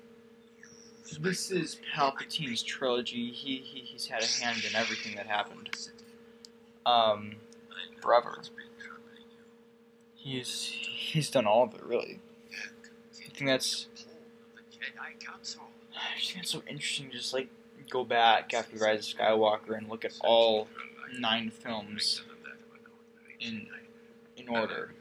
this is Palpatine's trilogy. He, he he's had a hand in everything that happened. Um, forever. he's he's done all of it really. I think that's-. I just think it's so interesting. Just like go back after Rise of Skywalker and look at all nine films in in order.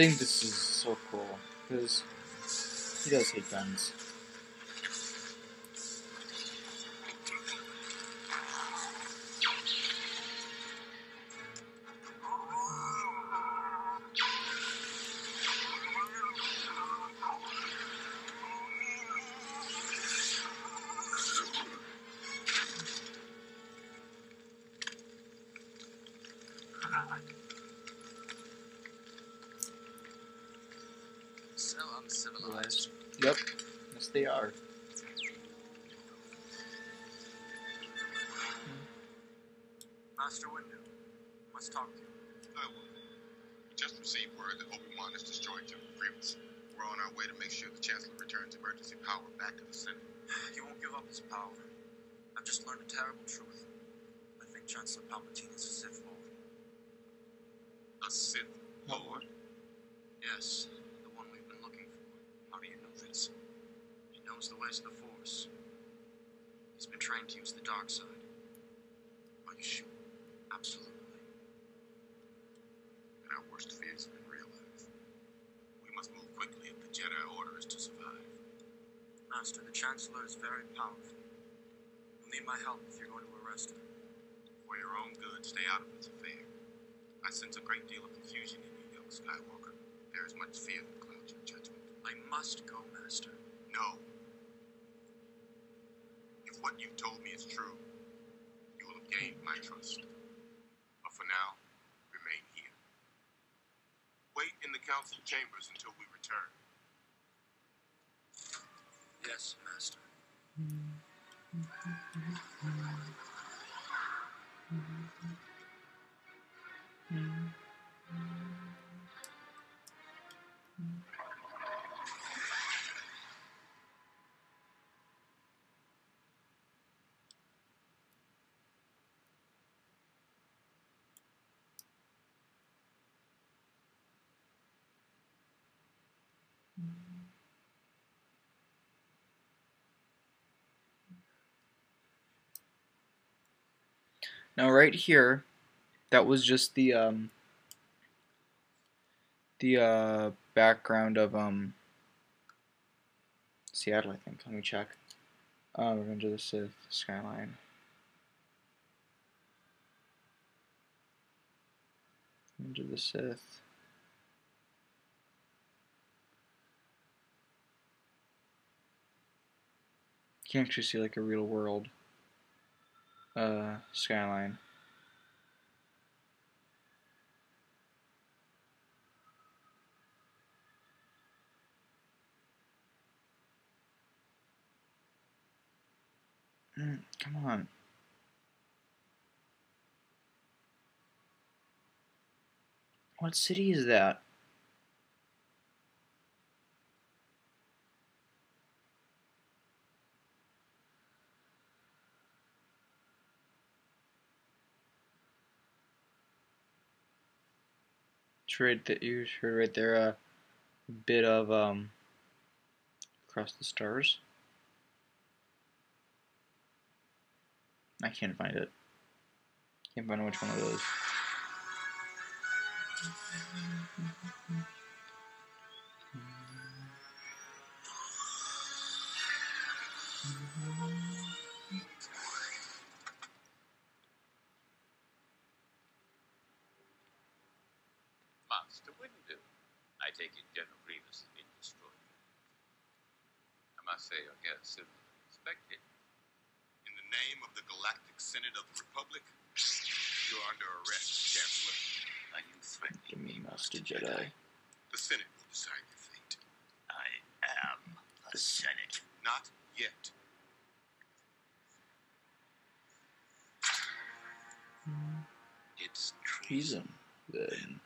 Think this is so cool because he does hate guns. So uncivilized. Yep. Yes, they are. Master Windu, must talk to you. I will. We just received word that Obi-Wan has destroyed General Grievous. We're on our way to make sure the Chancellor returns emergency power back to the Senate. He won't give up his power. I've just learned a terrible truth. I think Chancellor Palpatine is a Sith Lord. A Sith Lord? Yes, the one we've been looking for. How do you know this? He knows the ways of the Force. He's been trained to use the dark side. Are you sure? Absolutely. And our worst fears have been realized. We must move quickly if the Jedi Order is to survive. Master, the Chancellor is very powerful. You'll need my help if you're going to arrest him. For your own good, stay out of this affair. I sense a great deal of confusion in you, young Skywalker. There is much fear that clouds your judgment. I must go, Master. No. If what you've told me is true, you will have gained my trust. But for now, remain here. Wait in the council chambers until we return. Yes, Master. Hmm. Mm-hmm. Now, right here, that was just the um, the uh, background of um, Seattle. I think. Let me check. Uh, Revenge of the Sith skyline. Revenge of the Sith. You can actually see like a real world uh, skyline. Mm, come on. What city is that? Right that you heard right there a bit of um across the stars. I can't find it. Can't find which one it is. Say your guest sooner than expected. In the name of the Galactic Senate of the Republic, you're under arrest, Chancellor. Are you threatening Give me me, Master Jedi. The Senate will decide your fate. I am the Senate. Not yet. It's treason. Treason. Then.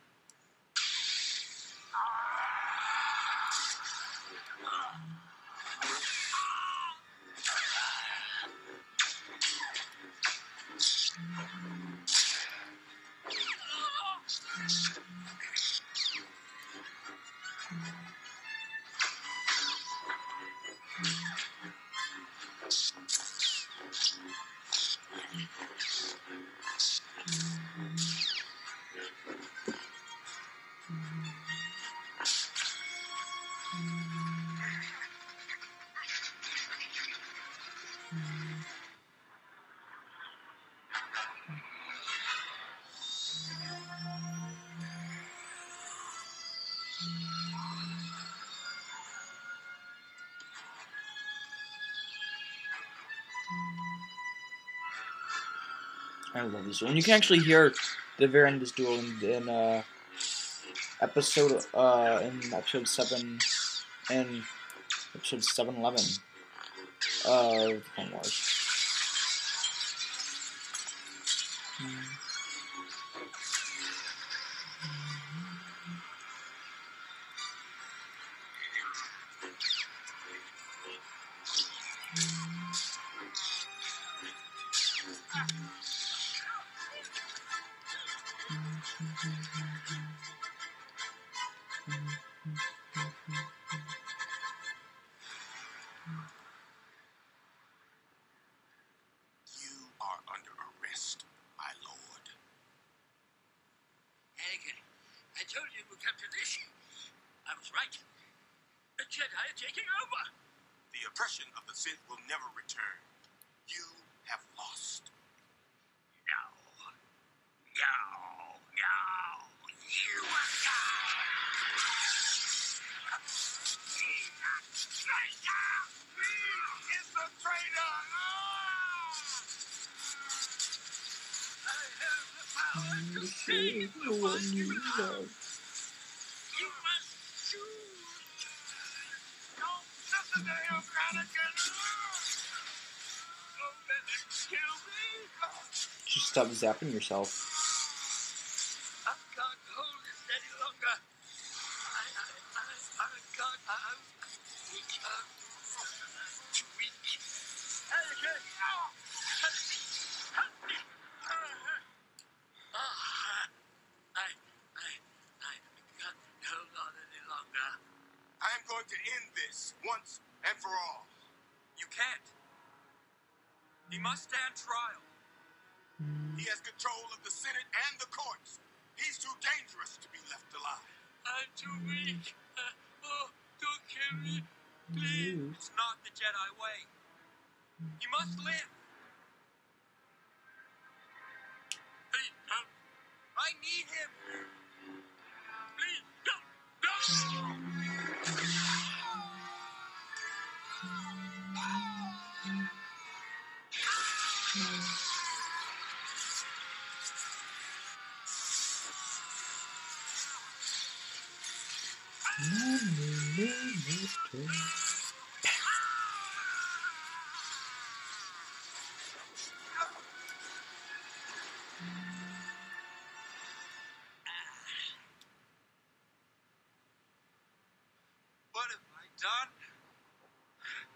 love this one. You can actually hear the very end of this duel in, in uh, episode uh, in episode seven in episode seven eleven of Clone Wars. yourself.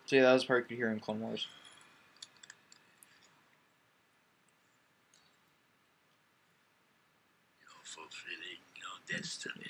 So yeah, that was part you could hear in Clone Wars. No fulfilling, your destiny.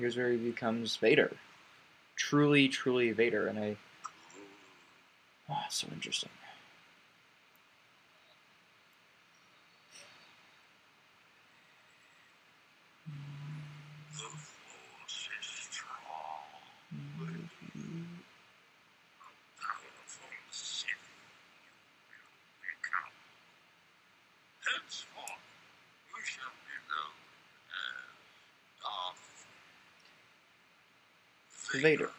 here's where he becomes Vader. Truly, truly Vader. And I. Oh, so interesting. later.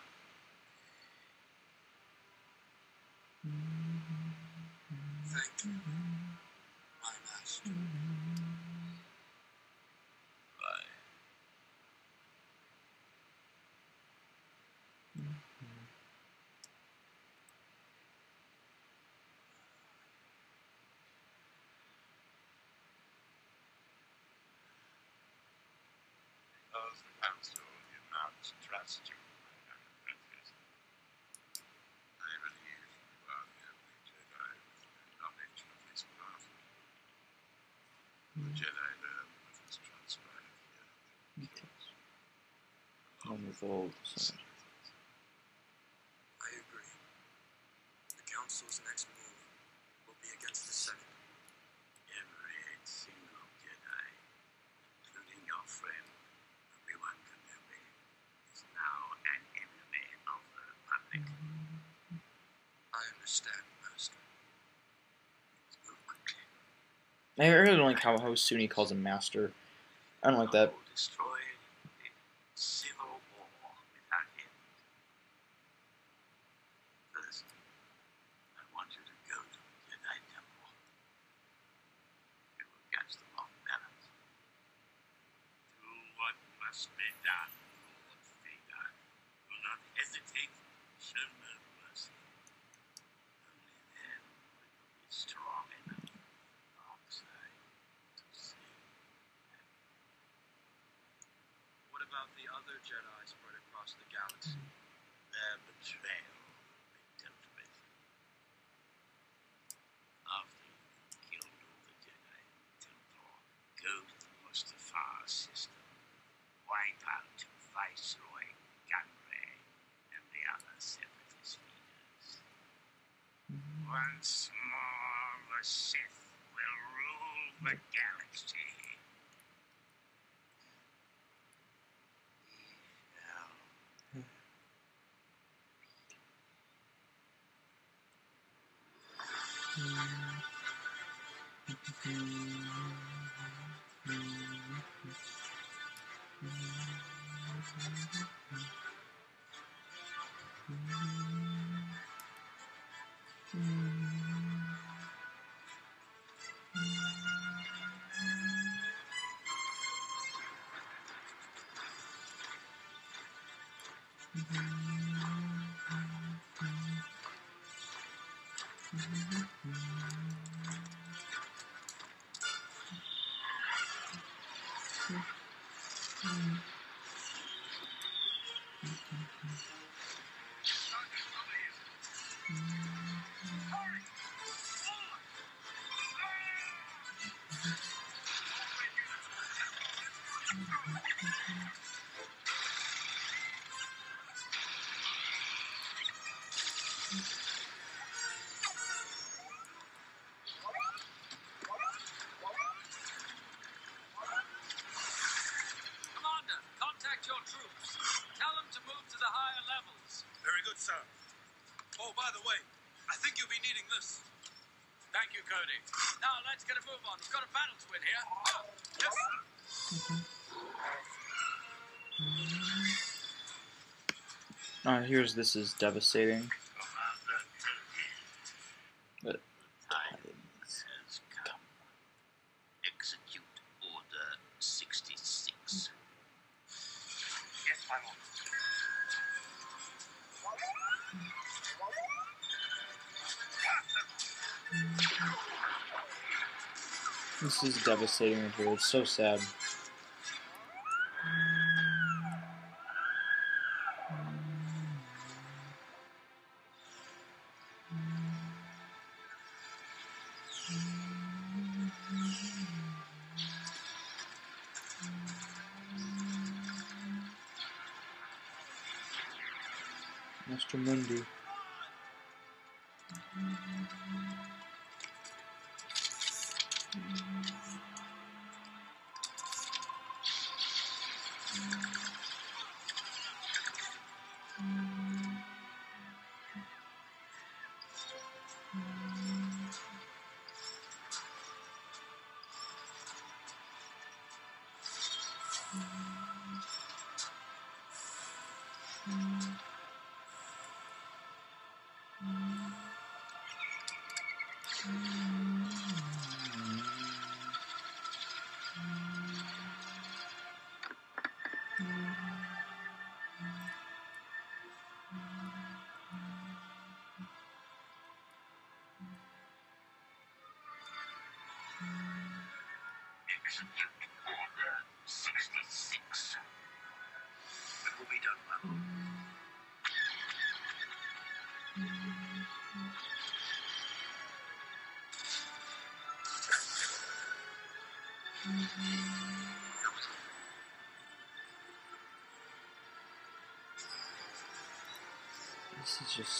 all the. I agree. The Council's next move will be against the Senate. Every single Jedi, including your friend, everyone Kenobi, is now an enemy of the Republic. Mm-hmm. I understand, Master. I really don't like how, how Sunni calls him Master. I don't like that. Hurry! Uh, here's this is devastating. Execute order 66. This is devastating, it's so sad.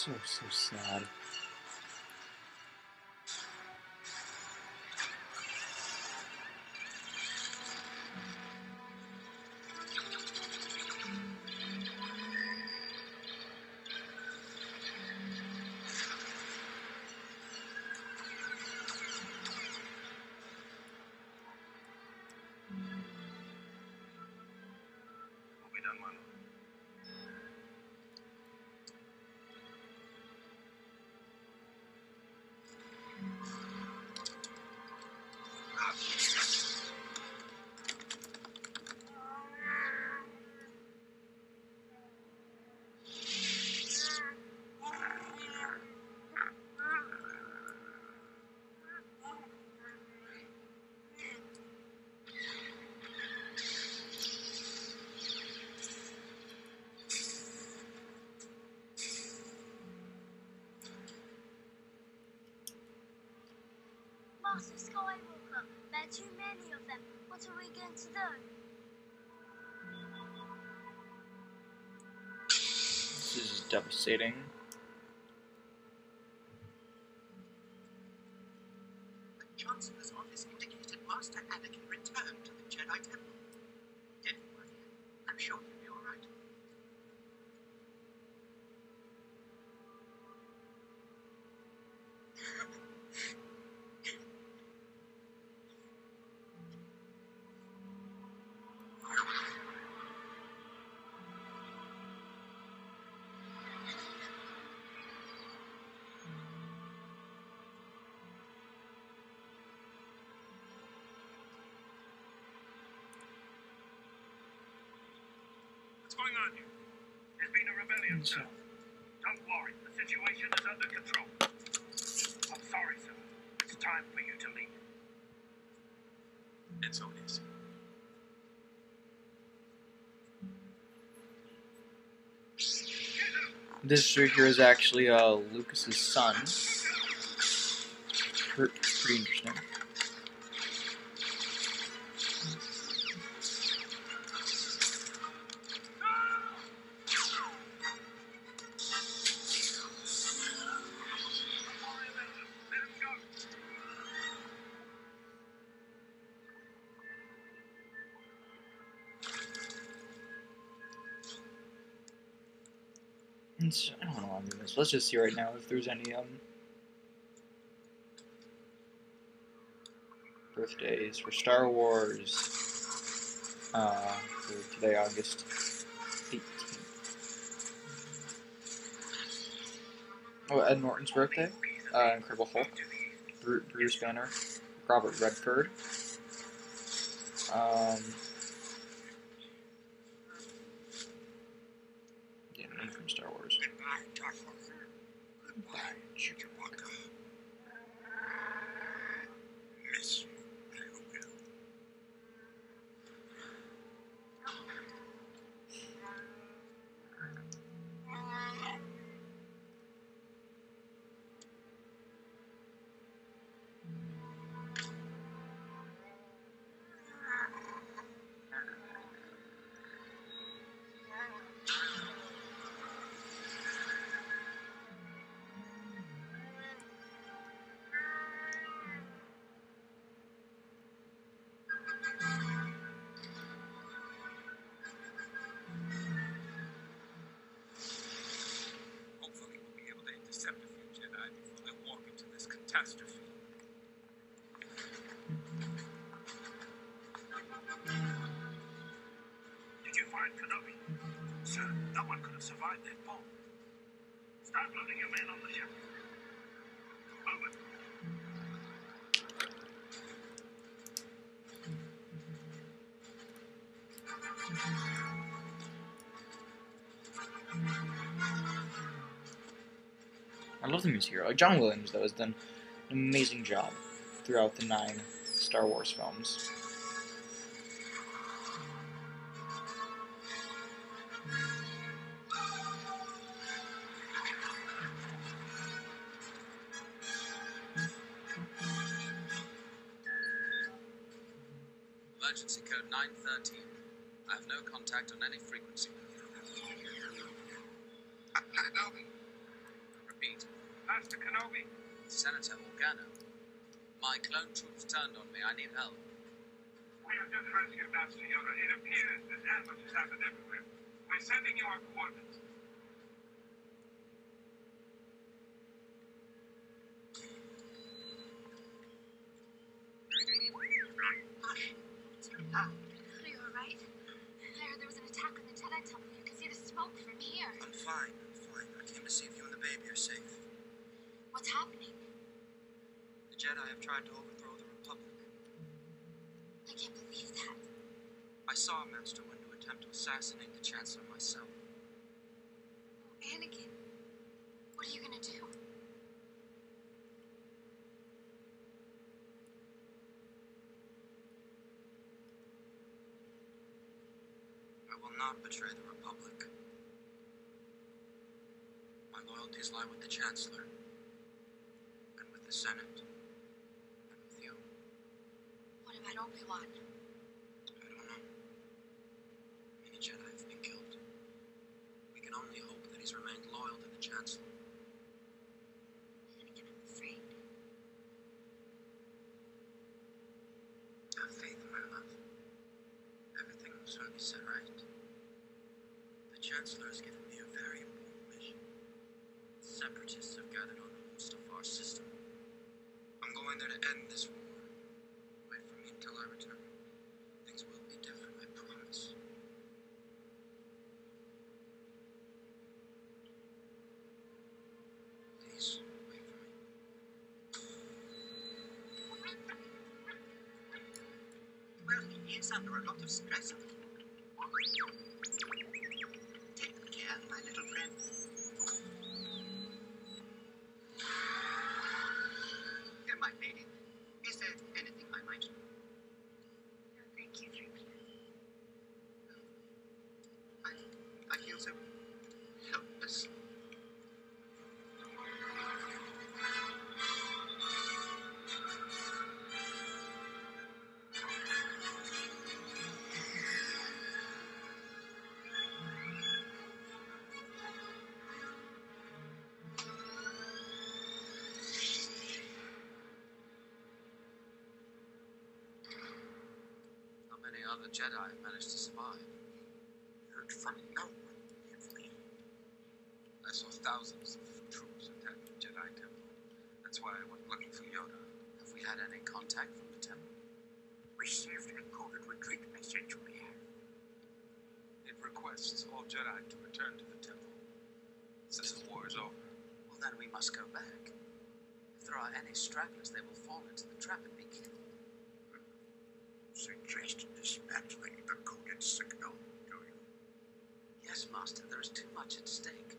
So so sad. Master Skywalker, there are too many of them. What are we going to do? This is devastating. The Chancellor's office indicated Master Anakin returned to the Jedi Temple. Everyone here, I'm sure you'll be all right. What's going on here? There's been a rebellion, sir. Don't worry, the situation is under control. I'm sorry, sir. It's time for you to leave. And so it is. This right here is actually uh, Lucas's son. Pretty interesting. Let's just see right now if there's any um birthdays for Star Wars. Uh, for today, August 18th. Oh, Ed Norton's birthday. Uh, Incredible Hulk. Bruce Banner. Robert Redford. Um. Love the music. Like John Williams, though, has done an amazing job throughout the nine Star Wars films. Emergency code 913. I have no contact on any frequency. Kenobi, Master Kenobi. Senator Organa. My clone troops turned on me. I need help. We have just rescued Master Yoda. It appears that ambush has happened everywhere. We're sending you our coordinates. Hush. Are you alright? There, there was an attack on the Jedi Temple. You can see the smoke from here. I'm fine. I'm fine. I came to see if you and the baby are safe. What's happening? The Jedi have tried to overthrow the Republic. I can't believe that. I saw Master Windu attempt to assassinate the Chancellor myself. Oh, Anakin, what are you gonna do? I will not betray the Republic. My loyalties lie with the Chancellor, and with the Senate, and with you. What about Obi-Wan? I don't know. Many Jedi have been killed. We can only hope that he's remained loyal to the Chancellor. Anakin, I'm afraid. Have faith, my love. Everything will soon be set right. The Chancellor has given me a very important mission. Separatists have gathered on the Mustafar system. I'm going there to end this war. Wait for me until I return. Things will be different, I promise. Please, wait for me. Well, he is under a Not many other Jedi have managed to survive. Heard from no one. I saw thousands of troops attack the Jedi Temple. That's why I went looking for Yoda. Have we had any contact from the temple? Received a coded retreat message we have. It requests all Jedi to return to the temple. Since the war is over. Well, then we must go back. If there are any stragglers, they will fall into the trap and be killed. Suggest dismantling the coded signal, do you? There is too much at stake.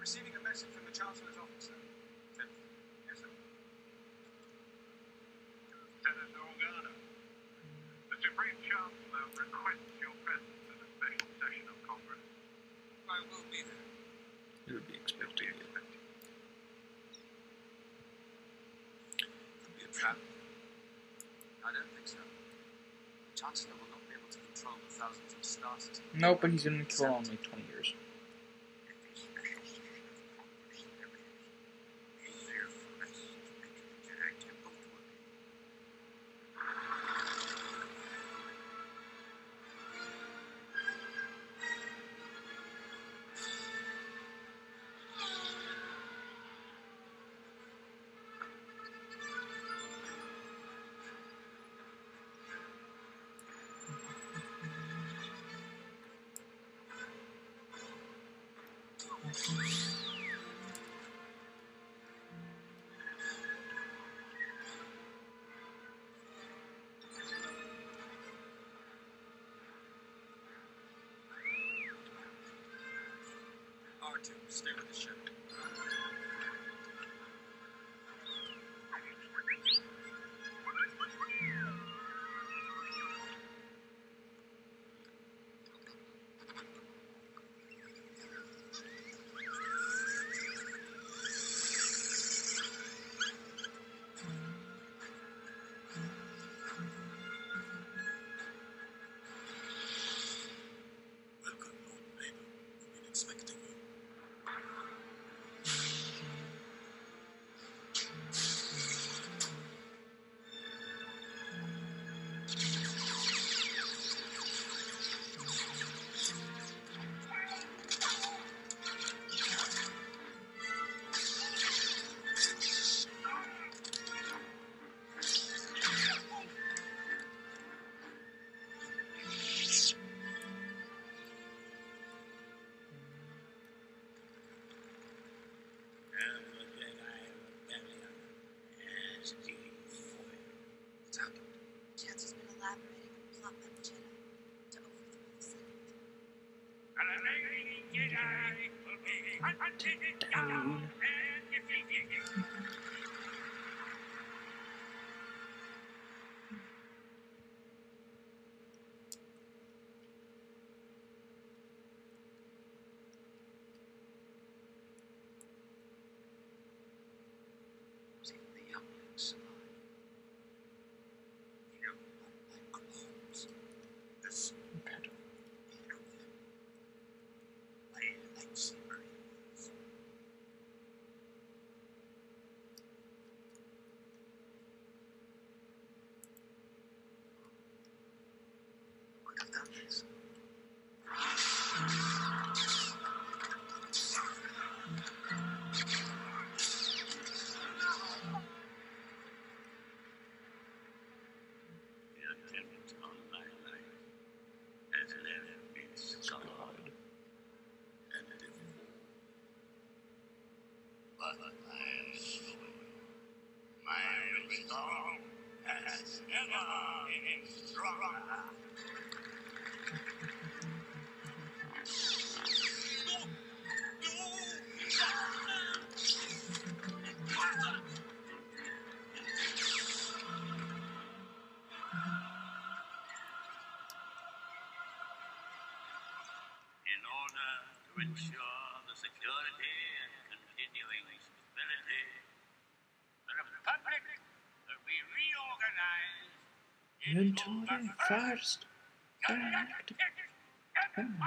Receiving a message from the Chancellor's office, sir. Yes, sir. Senator Organa, the Supreme Chancellor requests your presence at a special session of Congress. I will be there. You would be You'll be expecting it. expected. Could be a trap. I don't think so. The Chancellor will not be able to control the thousands of star systems. No, but he's gonna kill it in like 20 years. to. Stay with the ship. chances strong. Inventory first. Act. Remember.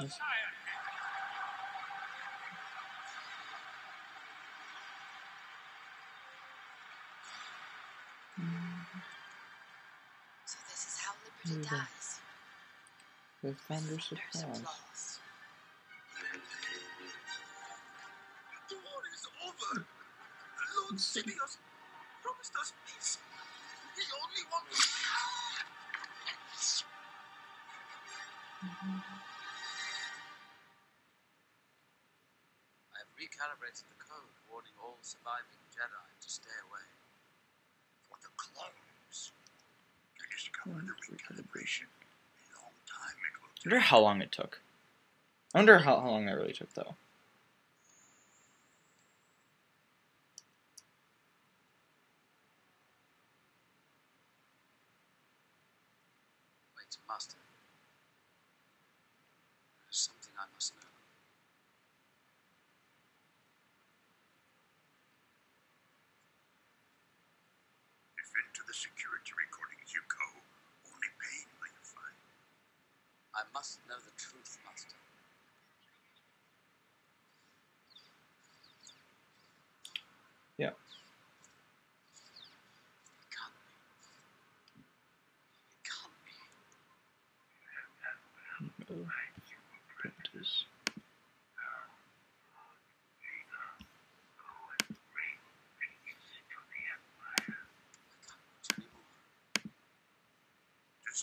Yes. So this is how liberty dies. With vendors' Simeon promised us peace. He only wants. I have recalibrated the code, warning all surviving Jedi to stay away. For the clones, it is to come under recalibration. A long time it will. I wonder how long it took. I wonder how, how long that really took, though.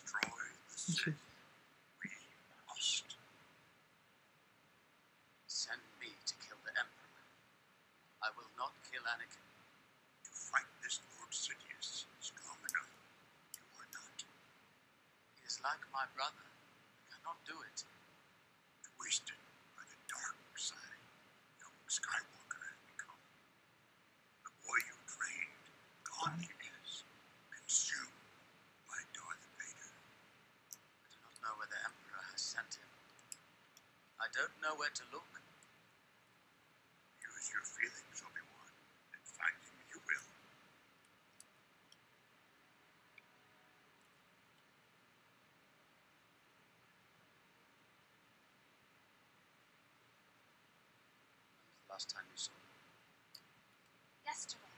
Destroy the Sith, we must. Send me to kill the Emperor. I will not kill Anakin. To fight this Lord Sidious strong enough, you are not. He is like my brother. I cannot do it. Twisted by the dark side, young Skywalker has become. The boy you trained, gone he is, consumed by Darth Vader. I do not know where the Emperor has sent him. I don't know where to look. Use your feelings, Obi-Wan, and find him you will. When was the last time you saw him? Yesterday.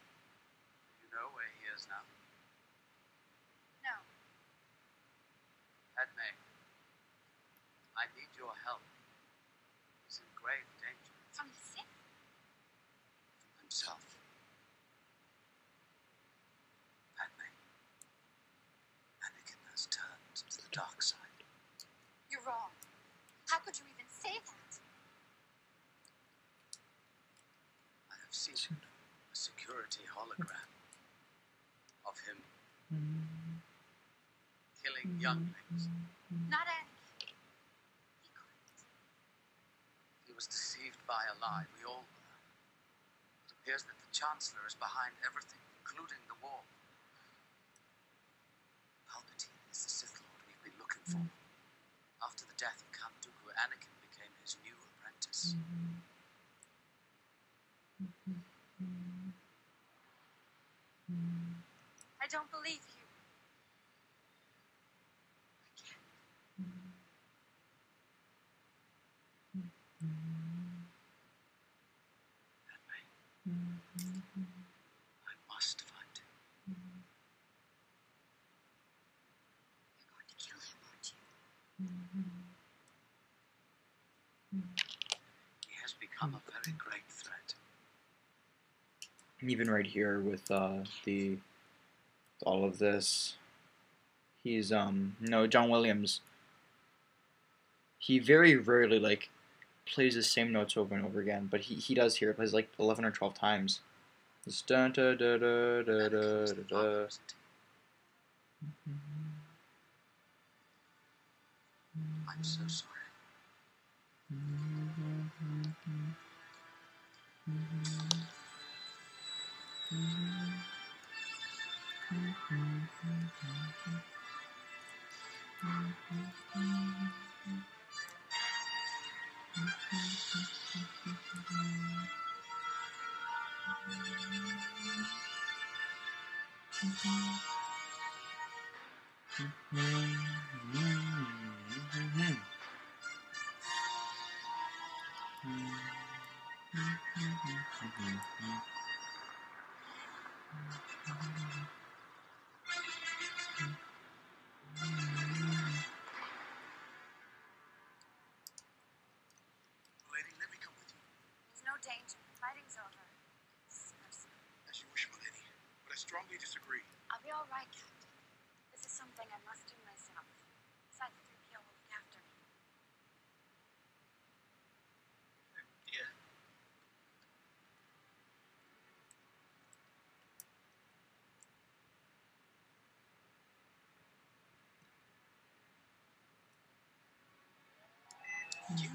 Do you know where he is now? No. Padme, I need your help. He's in grave danger From the Sith? from himself. Padme, Anakin has turned to the dark side. You're wrong. How could you even say that? I have seen a security hologram of him killing younglings. Not Anakin. He couldn't. He was deceived by a lie. We all were. It appears that the Chancellor is behind everything, including the war. Palpatine is the Sith Lord we've been looking for. Mm. After the death of Count Dooku, Anakin became his new apprentice. Mm-hmm. Very great threat. And even right here with uh, the all of this he's um no john williams he very rarely like plays the same notes over and over again but he, he does here plays like 11 or 12 times. I'm so sorry. Just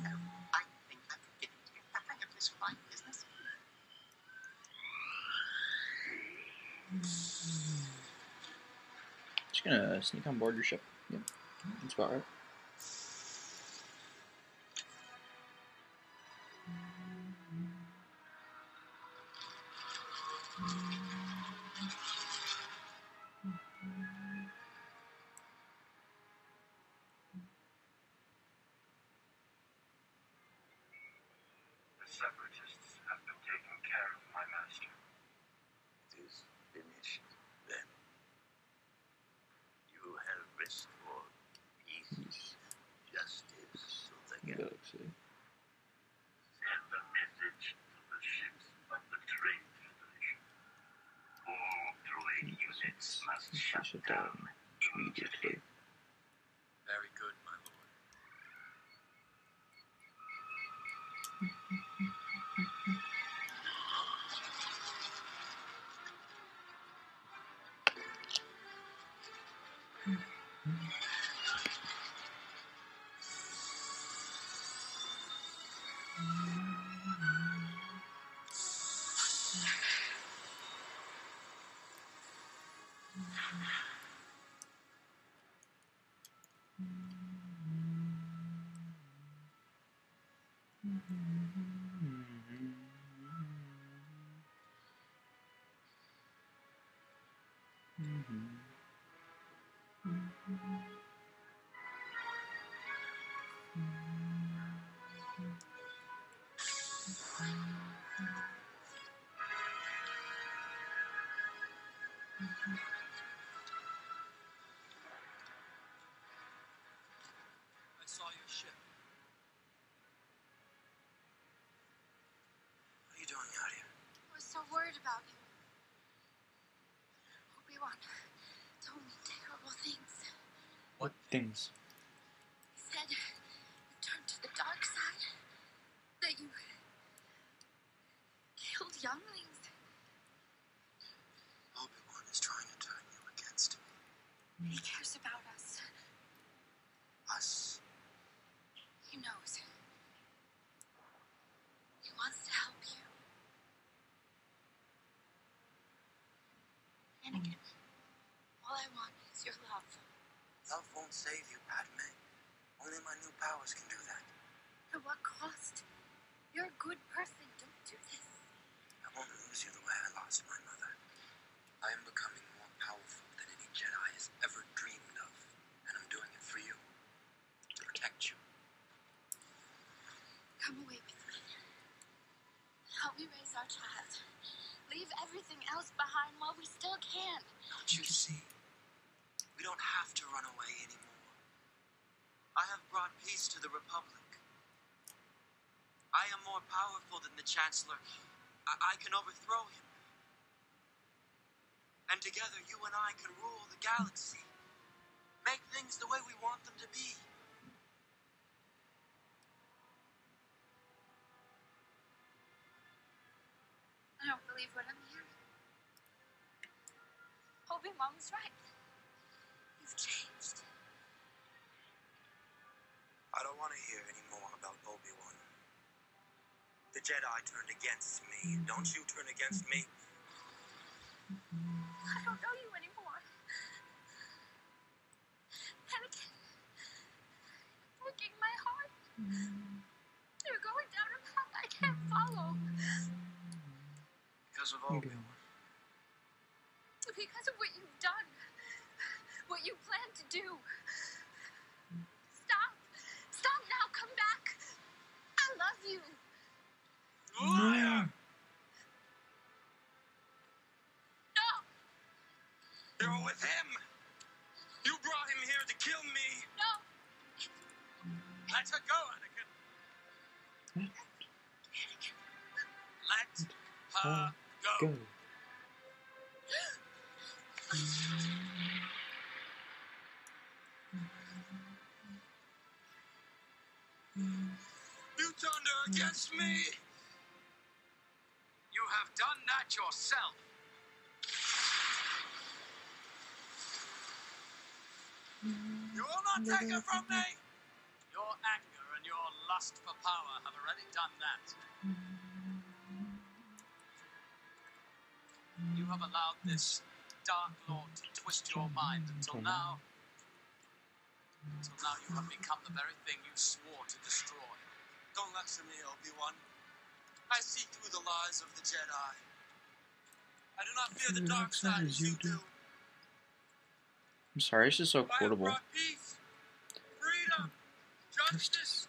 gonna sneak on board your ship. Yep. That's about right things? He said you turned to the dark side. That you killed younglings. Obi-Wan is trying to turn you against me. He cares about us. Us. He knows. He wants to help you. Anakin, all I want is your love. Save you, Padme. Only my new powers can do that. At what cost? You're a good person. Don't do this. I won't lose you the way I lost my mother. I am becoming more powerful than any Jedi has ever dreamed of, and I'm doing it for you. To protect you. Come away with me. Help me raise our child. Leave everything else behind while we still can. Don't you see? We don't have to run away anymore. I have brought peace to the Republic. I am more powerful than the Chancellor. I, I can overthrow him. And together, you and I can rule the galaxy. Make things the way we want them to be. I don't believe what I'm hearing. Obi-Wan was right. You've changed. I don't want to hear any more about Obi-Wan. The Jedi turned against me. Don't you turn against me? I don't know you anymore. Anakin, you're breaking my heart. You're going down a path I can't follow. Because of Obi. Because of what you've done. What you plan to do. Stop. Stop now. Come back. I love you. Liar! No. You're with him. You brought him here to kill me. No. Let her go, Anakin. Let her go. Go. You turned her against me. You have done that yourself. You will not take her from me. Your anger and your lust for power have already done that. You have allowed this Dark Lord to twist your mind until now. Until now, you have become the very thing you swore to destroy. Don't lecture me, Obi-Wan. I see through the lies of the Jedi. I do not fear the dark side as you do. I'm sorry, it's just so I have quotable. brought peace, freedom, justice,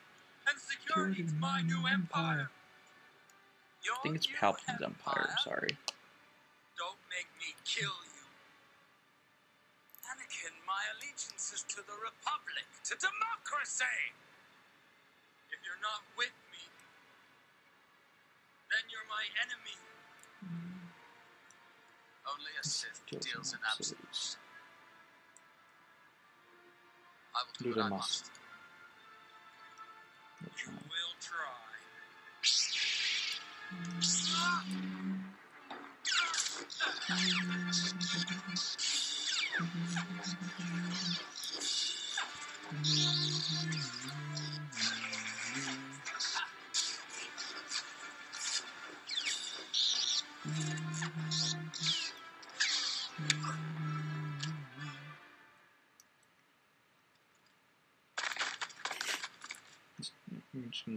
and security to my new empire. Your I think it's Palpatine's Empire. I'm sorry. Don't make me kill you. Anakin, my allegiance is to the Republic, to democracy. If you're not with me, then you're my enemy. Hmm. Only a Sith Deals in deals in absolutes. Absolutes. I will do Do what the I must. must. We'll You try. will try. (laughs)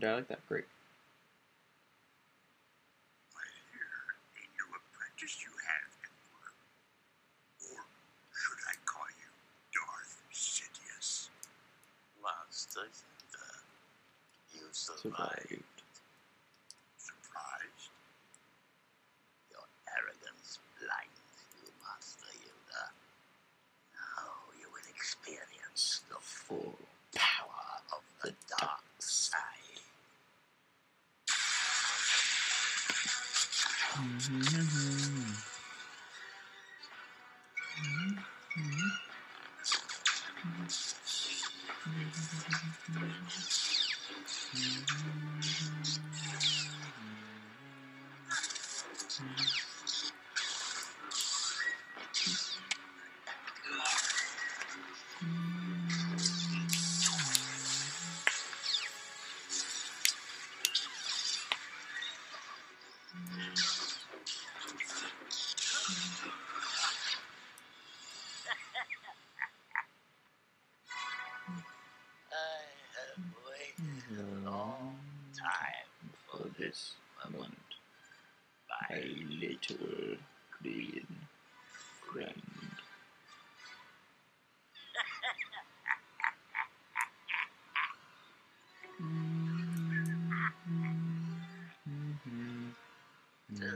Gonna die like that. Great. I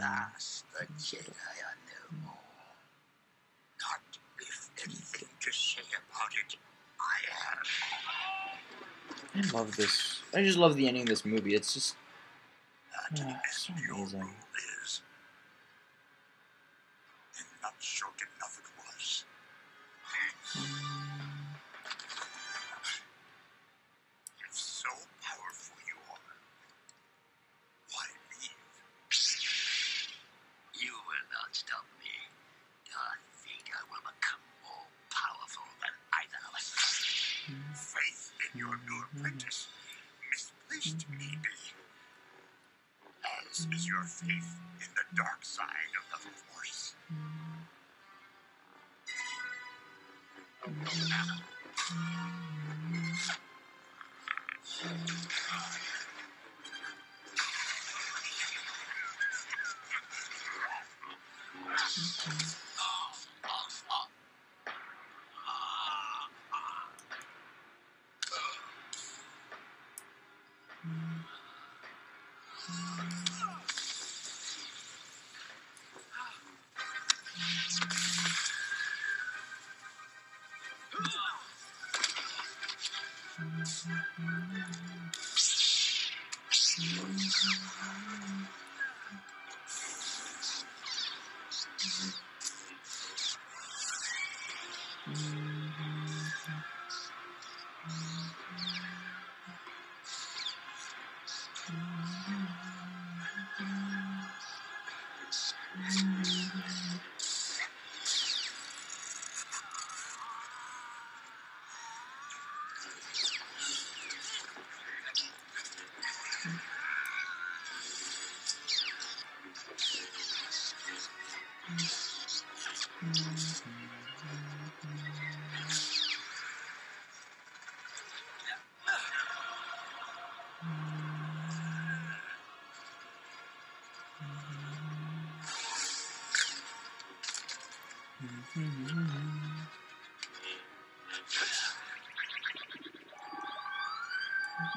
last the Jedi are no more. Not if anything to say about it. I have. I love this. I just love the ending of this movie. It's just That is so amazing. Faith in the dark side of the Force.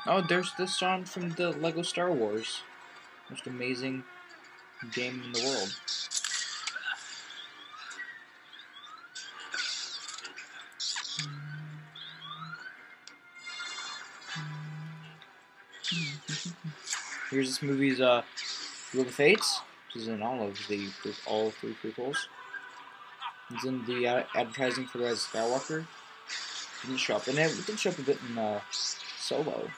Oh, there's the song from the Lego Star Wars. Most amazing game in the world. Here's this movie's uh, Duel of Fates, which is in all of the all three prequels. It's in the uh, advertising for Rise Skywalker. Didn't show up, and it didn't show up a bit in uh, Solo.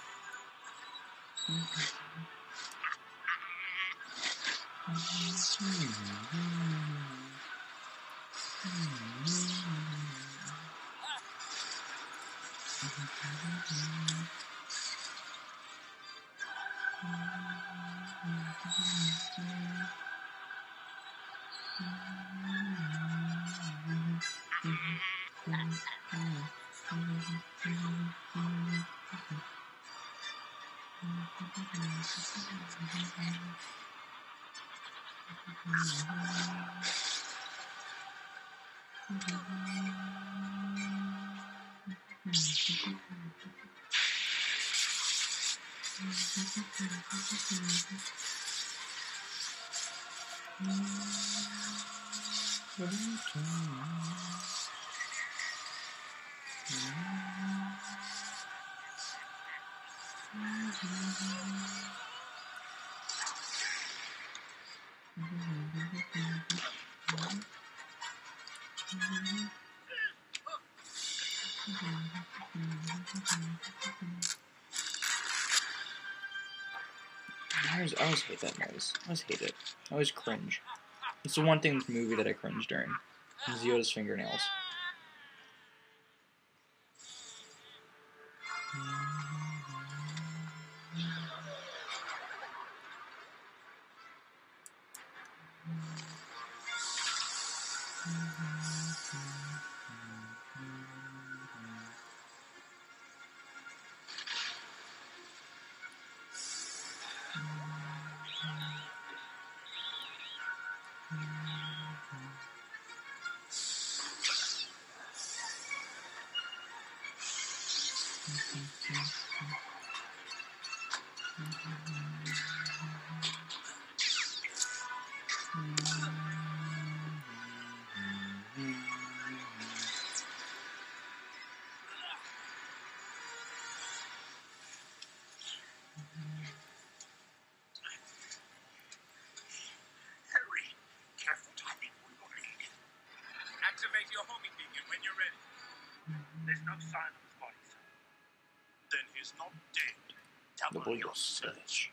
Always, I always hate that noise. I always hate it. I always cringe. It's the one thing in this movie that I cringe during. Is Yoda's fingernails. Double your search.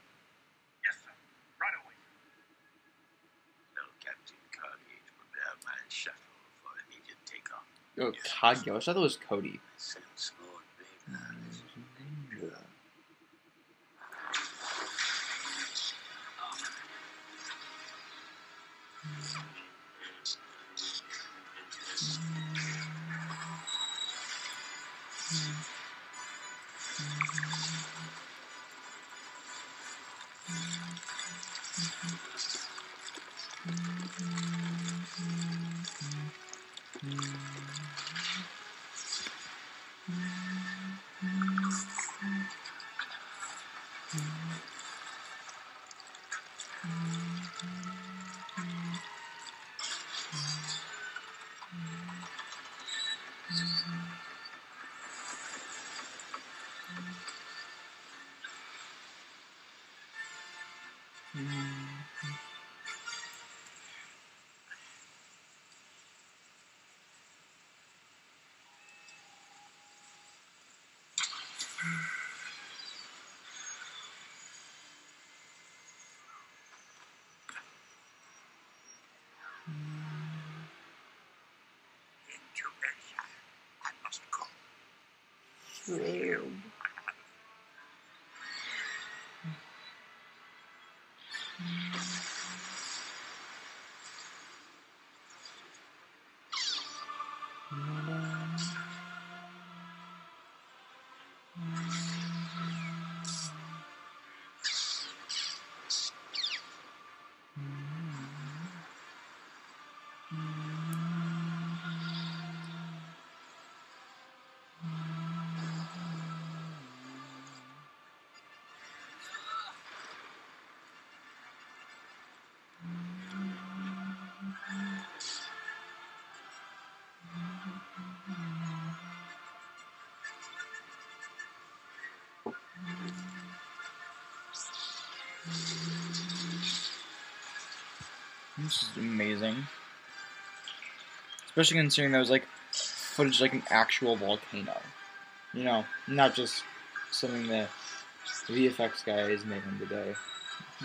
Yes, sir. Right away. Tell Captain Carnage prepare my shuttle for immediate takeoff. Oh, Kagyo. I thought that was Cody. Sense This is amazing. Especially considering that was like footage like an actual volcano. You know, not just something that the VFX guys making today. I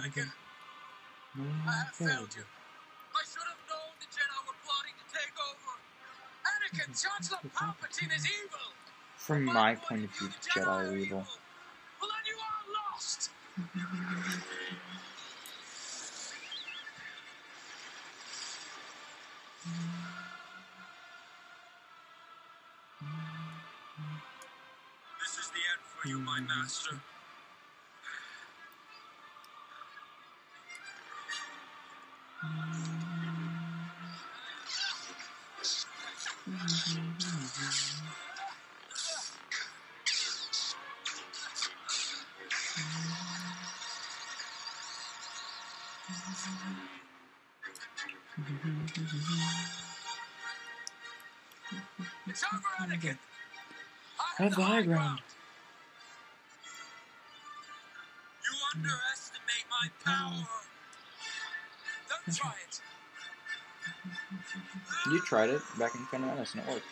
failed. I have failed you. I should have known the Jedi were plotting to take over. Anakin, Chancellor Palpatine is evil. From my point of view, the Jedi are evil. Oh, I Have the high ground. You underestimate my oh, power. Don't try it. You tried it back in Phantom Menace and it worked.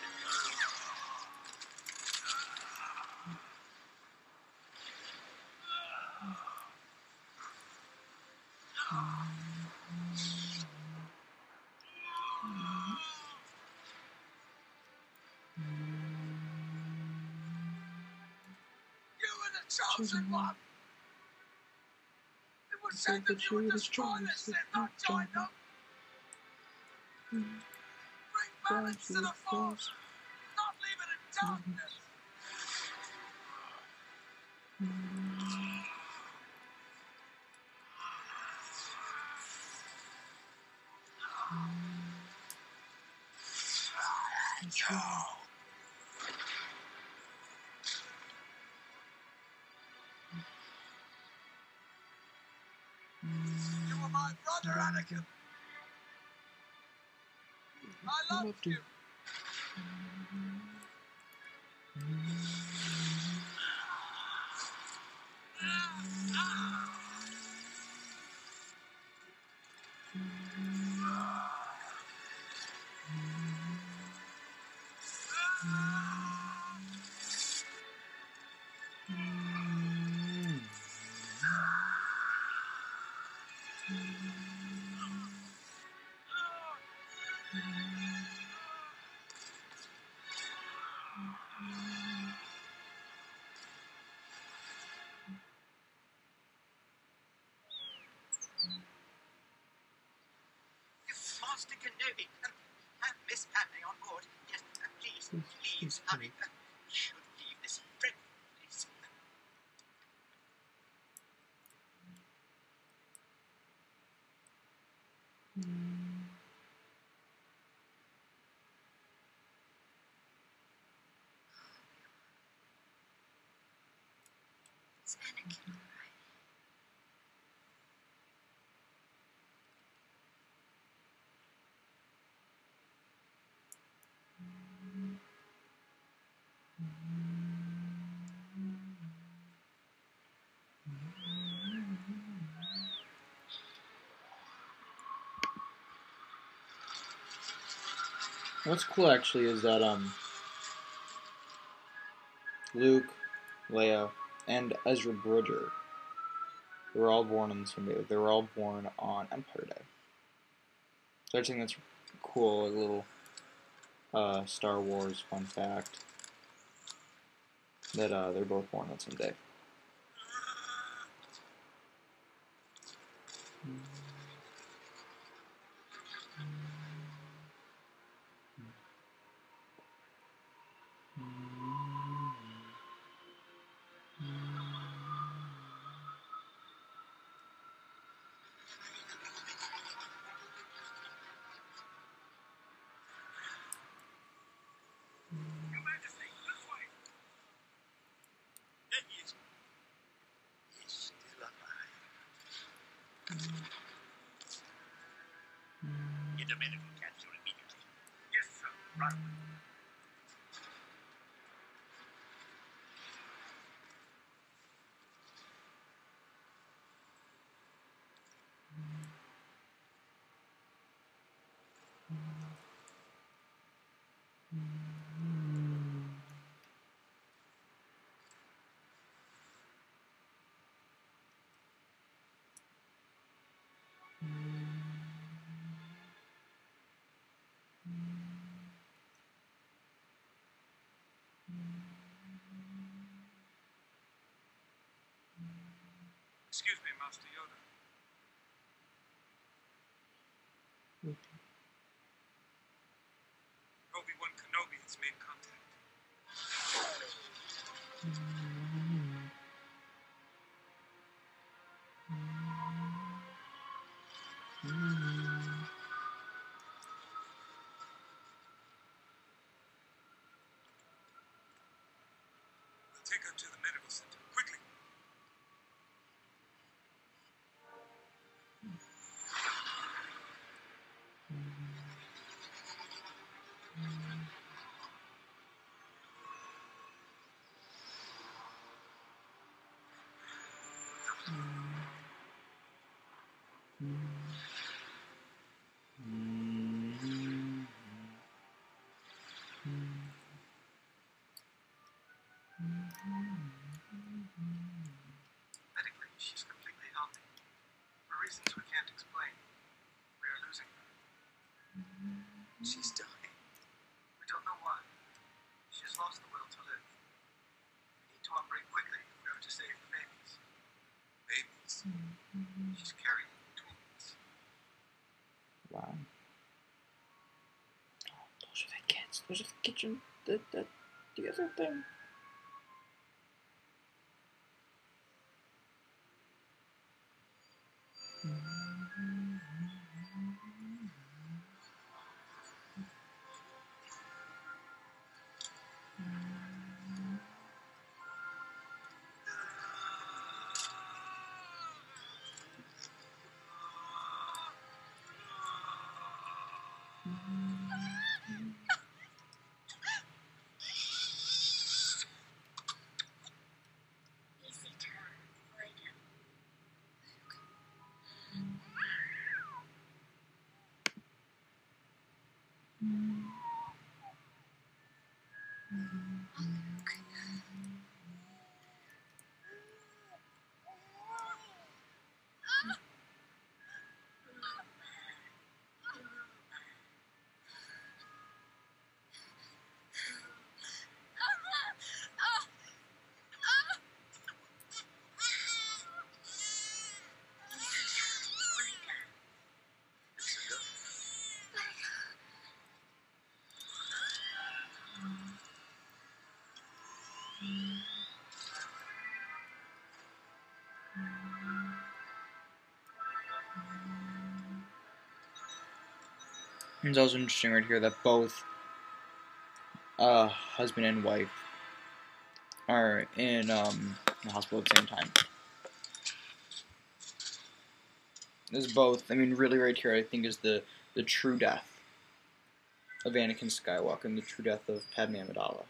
Said that you destroy this and not join them. Bring balance to the force. Not leave it in darkness. I What's cool actually is that um Luke, Leia, and Ezra Bridger they were all born on the same day. They were all born on Empire Day. So I think that's cool, a little uh, Star Wars fun fact. That uh, they're both born on the same day. Your Me, Master Yoda. Obi-Wan Kenobi has made contact. Take うん。The kids. Those the kitchen. The the the other thing. It's also interesting right here that both uh, husband and wife are in um, the hospital at the same time. This is both. I mean, really, right here, I think is the the true death of Anakin Skywalker and the true death of Padme Amidala.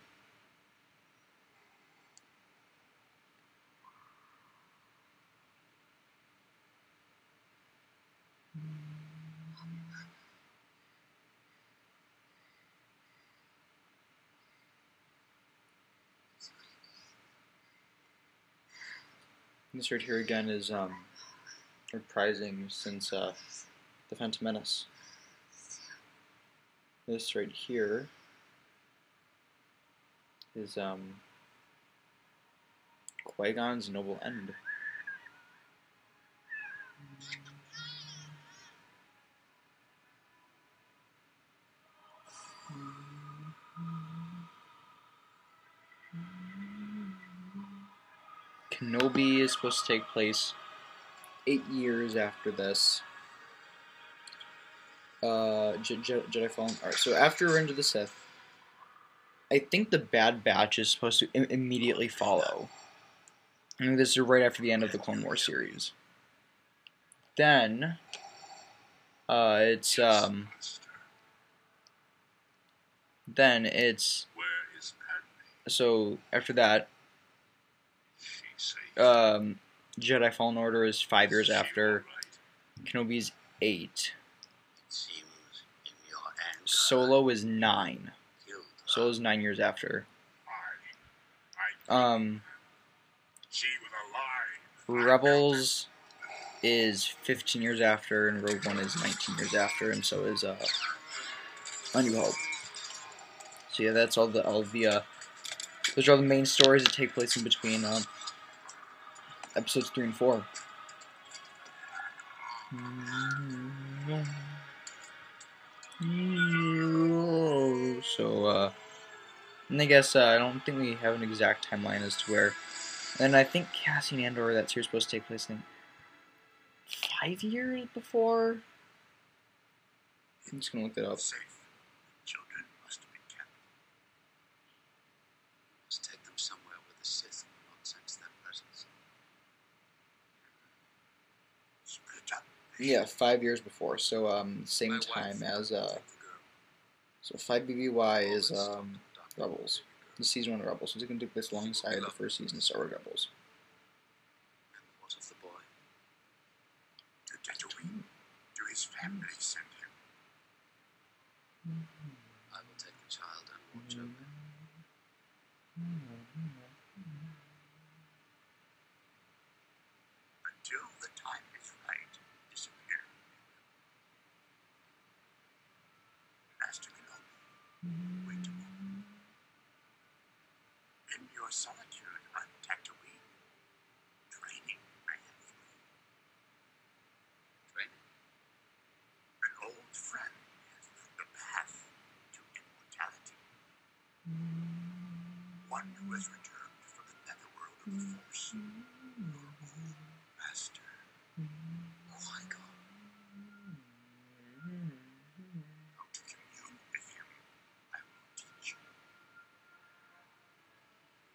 Right here again is um, reprising since uh, the Phantom Menace. This right here is um, Qui Gon's noble end. Kenobi is supposed to take place eight years after this. Uh, Je- Je- Jedi Fallen. Alright, so after Revenge of the Sith, I think the Bad Batch is supposed to Im- immediately follow. I think this is right after the end of the Clone Wars series. Then, uh, it's um, then it's Where is Padme? so after that. Um, Jedi Fallen Order is five years after. Kenobi's eight. Solo is nine. Solo is nine years after. Um. Rebels is 15 years after, and Rogue One is 19 years after, and so is uh, A New Hope. So yeah, that's all the all the uh, those are all the main stories that take place in between um, episodes three and four. So, uh, and I guess uh, I don't think we have an exact timeline as to where. And I think Cassian Andor, that series supposed to take place, in five years before. I'm just gonna look that up. Safe. Children must be kept. Let's take them somewhere where the Sith will not sense their presence. Split up. Yeah, five years before. So, um, same time as uh, take the girl. so five BBY is um. Rebels. The season one of Rebels. So it's gonna take place alongside the first season of Star Wars Rebels. And what of the boy? To Tatooine. To his family send him. I will take the child and watch over him. Until the time is right, disappear. Master Kenobi, wait. In your solitude on Tatooine, training ran through. Training. An old friend has lit the path to immortality. Mm-hmm. One who has returned from the netherworld of the mm-hmm. Force. Your old master. Qui-Gon. How to commune with him, I will teach you.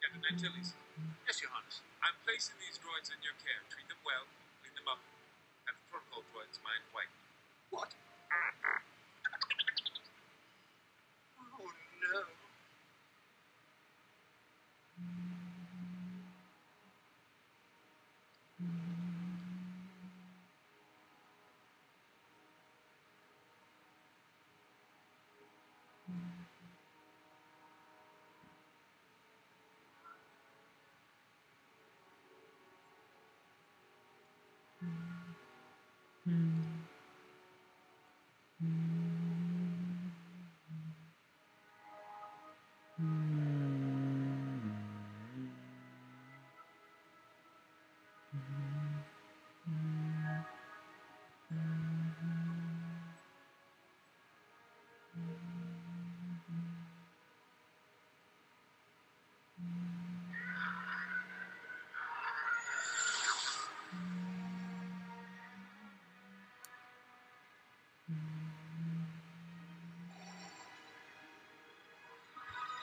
Captain Antilles. Yes, Your Highness. I'm placing these droids in your care. Treat them well, clean them up. Mm.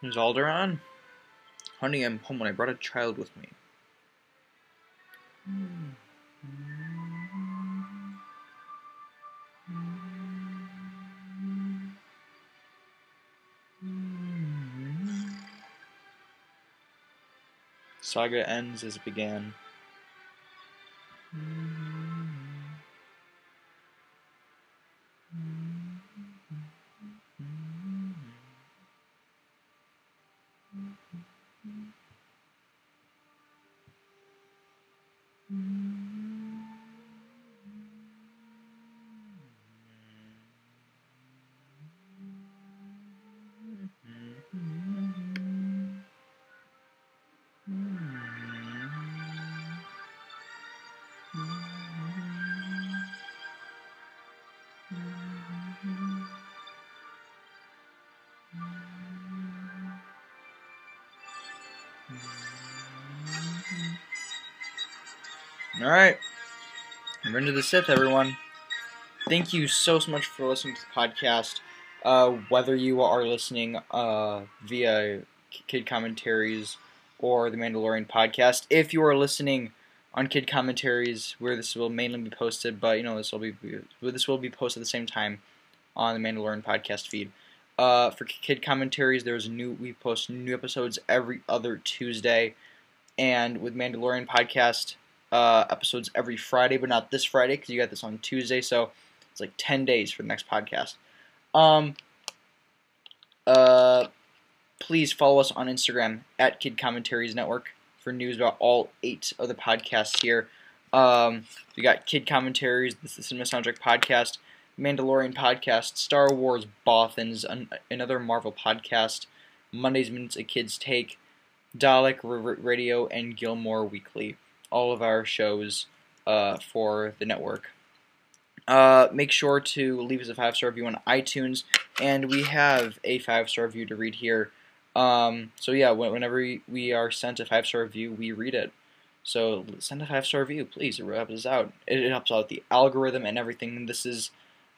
Is Alderaan? Honey, I'm home and I brought a child with me. Saga ends as it began. All right. Revenge of the Sith, everyone. Thank you so, so much for listening to the podcast. Uh, whether you are listening uh, via Kid Commentaries or the Mandalorian podcast, if you are listening on Kid Commentaries, where this will mainly be posted, but you know this will be this will be posted at the same time on the Mandalorian podcast feed. Uh, for Kid Commentaries, there's new we post new episodes every other Tuesday, and with Mandalorian podcast uh, episodes every Friday, but not this Friday because you got this on Tuesday, so it's like ten days for the next podcast. Um, uh, please follow us on Instagram at Kid Commentaries Network for news about all eight of the podcasts here. Um, we got Kid Commentaries, the Cinema Soundtrack Podcast, Mandalorian Podcast, Star Wars Bothans, an, another Marvel podcast, Monday's Minutes a Kid's Take, Dalek Radio, and Gilmore Weekly. All of our shows uh, for the network. Uh, make sure to leave us a five star review on iTunes, and we have a five star review to read here. Um, so yeah, whenever we are sent a five star review, we read it. So send a five star review, please. It helps us out. It, it helps out the algorithm and everything. This is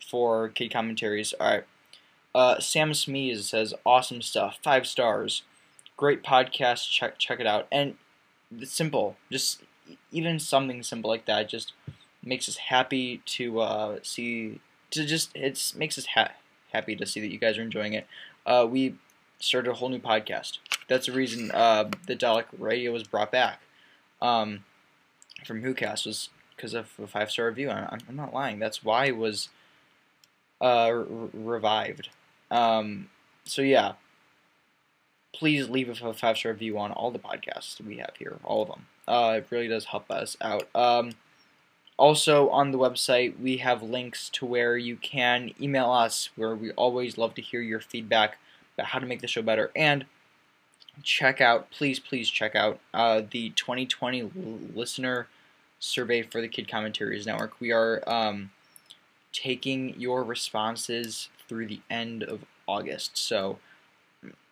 for kid commentaries. All right. Uh, Sam Smeeze says awesome stuff, five stars, great podcast. Check check it out. And it's simple, just even something simple like that, just makes us happy to uh, see. To just it makes us ha- happy to see that you guys are enjoying it. Uh, we started a whole new podcast. That's the reason uh, the Dalek Radio was brought back um, from WhoCast was because of a five star review. I'm, I'm, not lying. That's why it was uh, re- revived. Um, so yeah, please leave a five star review on all the podcasts we have here, all of them. Uh, it really does help us out. Um, also, on the website, we have links to where you can email us, where we always love to hear your feedback about how to make the show better. And check out, please, please check out uh, the 2020 listener survey for the Kid Commentaries Network. We are um, taking your responses through the end of August. So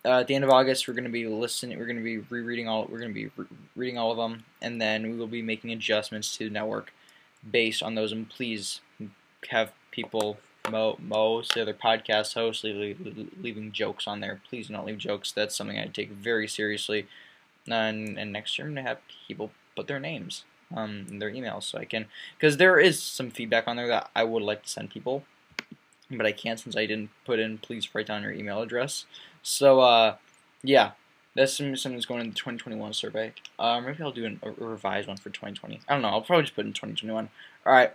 uh, at the end of August, we're going to be listening. We're going to be rereading all. We're going to be re- reading all of them, and then we will be making adjustments to the network based on those. And please have people, mo- most other podcast hosts, leaving, leaving jokes on there. Please do not leave jokes. That's something I take very seriously. And, and next year, I'm going to have people put their names um, in their emails so I can. Because there is some feedback on there that I would like to send people, but I can't since I didn't put in please write down your email address. So, uh, yeah, that's something that's going in the 2021 survey. Uh, maybe I'll do an, a revised one for 2020. I don't know. I'll probably just put in 2021. All right.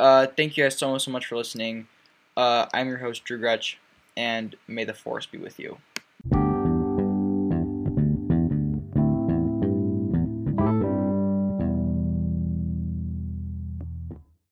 Uh, thank you guys so so much for listening. Uh, I'm your host Drew Gretsch, and may the force be with you.